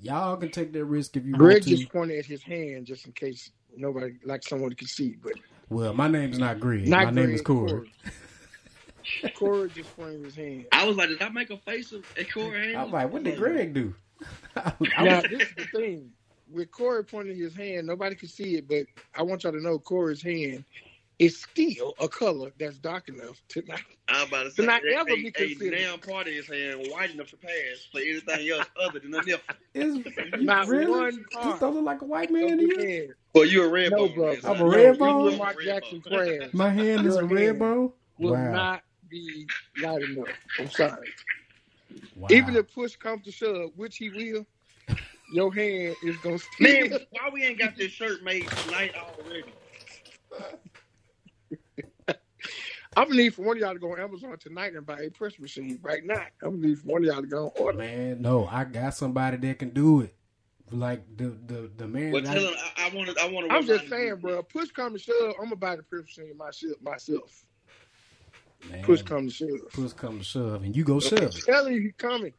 y'all can take that risk if you Greg want to. just pointed at his hand just in case nobody, like someone could see. But Well, my name's not Greg. not my name is Corey. Corey. <laughs> Corey just pointed his hand. I was like, did I make a face of at Corey? I'm like, what did Greg do? <laughs> I Now, this is the thing. With Corey pointing his hand, nobody can see it, but I want y'all to know Corey's hand is still a color that's dark enough to not. I'm about to say, To not a, ever a, be a damn part of his hand white enough to pass for anything else other than a nipple. Is, <laughs> Not really? one This part don't look like a white man of to you? hand. Well, you a red No, bone. bro. man, I'm a No, red you bone? with Mark Jackson prayers My hand is a red hand bone. will Wow. not be light enough. I'm sorry. Wow. Even if push comes to shove, which he will, your hand is gonna still. Man, why we ain't got this shirt made tonight already? <laughs> I'm gonna need for one of y'all to go on Amazon tonight and buy a press machine right now. I'm gonna need for one of y'all to go on order. Man, no, I got somebody that can do it. Like the the the man. Well, tell I- him I, I want to. I want to. I'm just saying, bro. Push come to shove, I'm gonna buy the press machine myself. Myself. man, Push come to shove. push come to shove, and you go shove I'm it. telling you, he coming.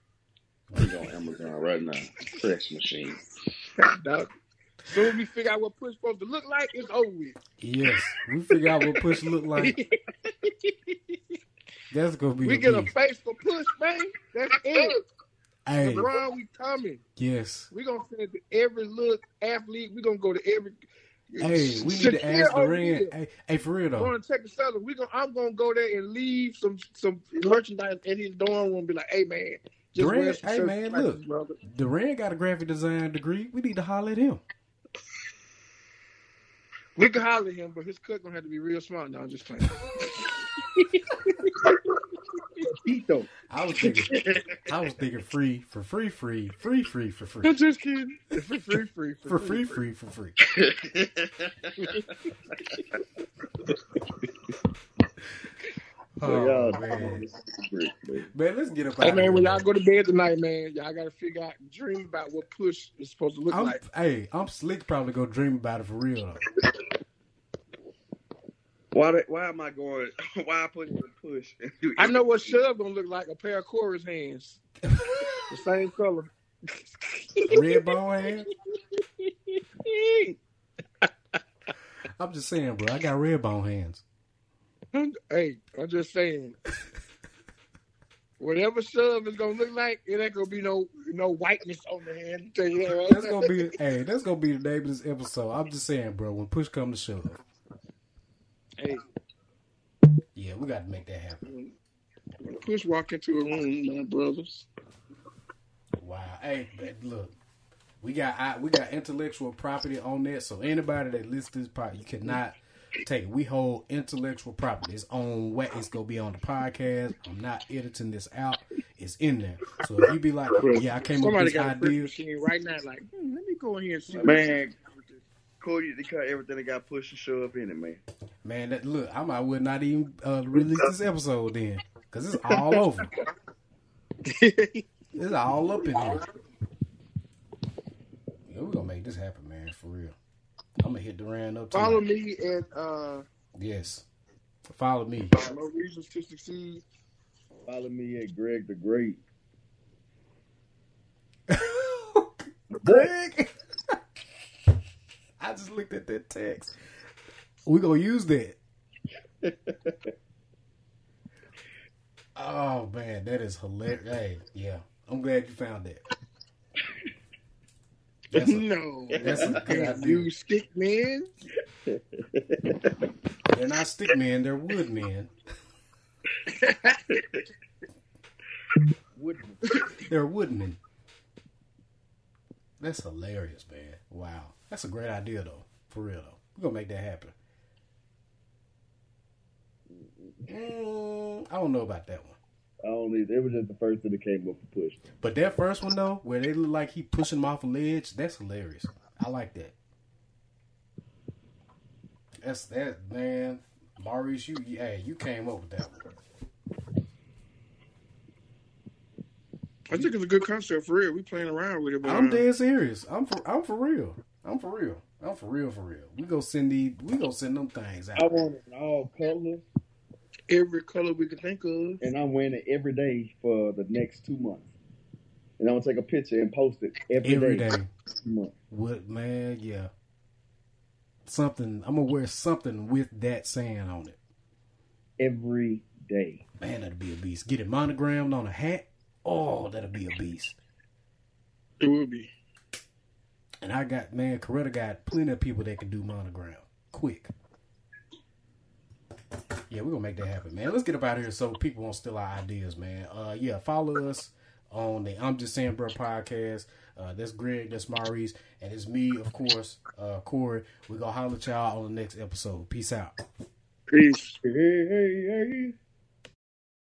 I'm on Amazon right now. Press machine. Dog. Soon as we figure out what push supposed to look like, it's over with. Yes, we figure out what push look like. <laughs> That's gonna be we the get a face for push, man. That's it. Hey, LeBron, we coming. yes. We're gonna send it to every look athlete. We're gonna go to every. Hey, we need Shakir to ask over Durant. Hey, hey, for real though. Going to Texas Southern, we gonna. I'm gonna go there and leave some some merchandise at his dorm room. And be like, hey man, just Durant, hey, man, look. brother. Durant got a graphic design degree. We need to holler at him. We can holler at him, but his cut gonna have to be real smart. No, I'm just playing. Tito. I was thinking, I was thinking free for free, free, free, free for free, I'm just kidding. For free, free, for free, free for free. <laughs> Oh man, man, let's get up Hey out man, of when here. y'all go to bed tonight, man, y'all gotta figure out, dream about what push is supposed to look I'm, like. hey, I'm slick. Probably go dream about it for real though. Why? Why am I going? <laughs> Why I put in push? <laughs> I know what Shove gonna look like. A pair of Corey's hands, <laughs> the same color. Red bone hand. I'm just saying, bro. I got red bone hands. <laughs> hey, I'm just saying. Whatever Shove is gonna look like, it ain't gonna be no no whiteness on the hand. Tell you that? That's gonna be hey, that's gonna be the name of this episode. I'm just saying, bro. When push comes to shove, Hey, yeah, we got to make that happen. when push walk into a room, my brothers. Wow. Hey, but look, we got I, we got intellectual property on that. So anybody that listens to this part, you cannot take it. We hold intellectual property. It's on what it's gonna be on the podcast. I'm not editing this out. It's in there. So if you be like, yeah, I came up Somebody with this got a press idea. right now. Like, hmm, let me go in here and see. what- Man, Cody, they cut everything that got pushed and show up in it, man. Man, that look, I might would not even uh, release this episode then, cause it's all <laughs> over. It's all up in here. Yeah, we're gonna make this happen, man, for real. I'm gonna hit Duran up. Follow me at uh, Yes. Follow me. No Reasons to Succeed. Follow me at Greg the Great. <laughs> Greg. I just looked at that text. we gonna use that. <laughs> oh man, that is hilarious. Hey, yeah. I'm glad you found that. That's a, no, that's a good Can't idea. use stick men. They're not stick men, they're wood men. Would They're woodmen. That's hilarious, man. Wow. That's a great idea though. For real though. We're gonna make that happen. Mm, I don't know about that one. I don't either. It was just the first thing that came up for push. But that first one though, where they look like he pushing him off a ledge, that's hilarious. I like that. That's that man, Maurice. You, hey, you came up with that one. I think it's a good concept for real. We playing around with it, but I'm uh, dead serious. I'm for, I'm for real. I'm for real. I'm for real. For real. We go send these. We go send them things out. I want it in all colors, every color we can think of. and I'm wearing it every day for the next two months. And I'm gonna take a picture and post it every Every day. day. Two. What man? Yeah. Something. I'm gonna wear something with that saying on it. Every day. Man, that'd be a beast. Get it monogrammed on a hat. Oh, that'd be a beast. It will be. And I got man, Coretta got plenty of people that can do monogram quick. Yeah, we're gonna make that happen, man. Let's get up out of here so people won't steal our ideas, man. Uh yeah, follow us on the I'm Just Saying Bro podcast. Uh that's Greg, that's Maurice, and it's me, of course, uh Corey. We're gonna holler at y'all on the next episode. Peace out. Peace. Hey, hey, hey.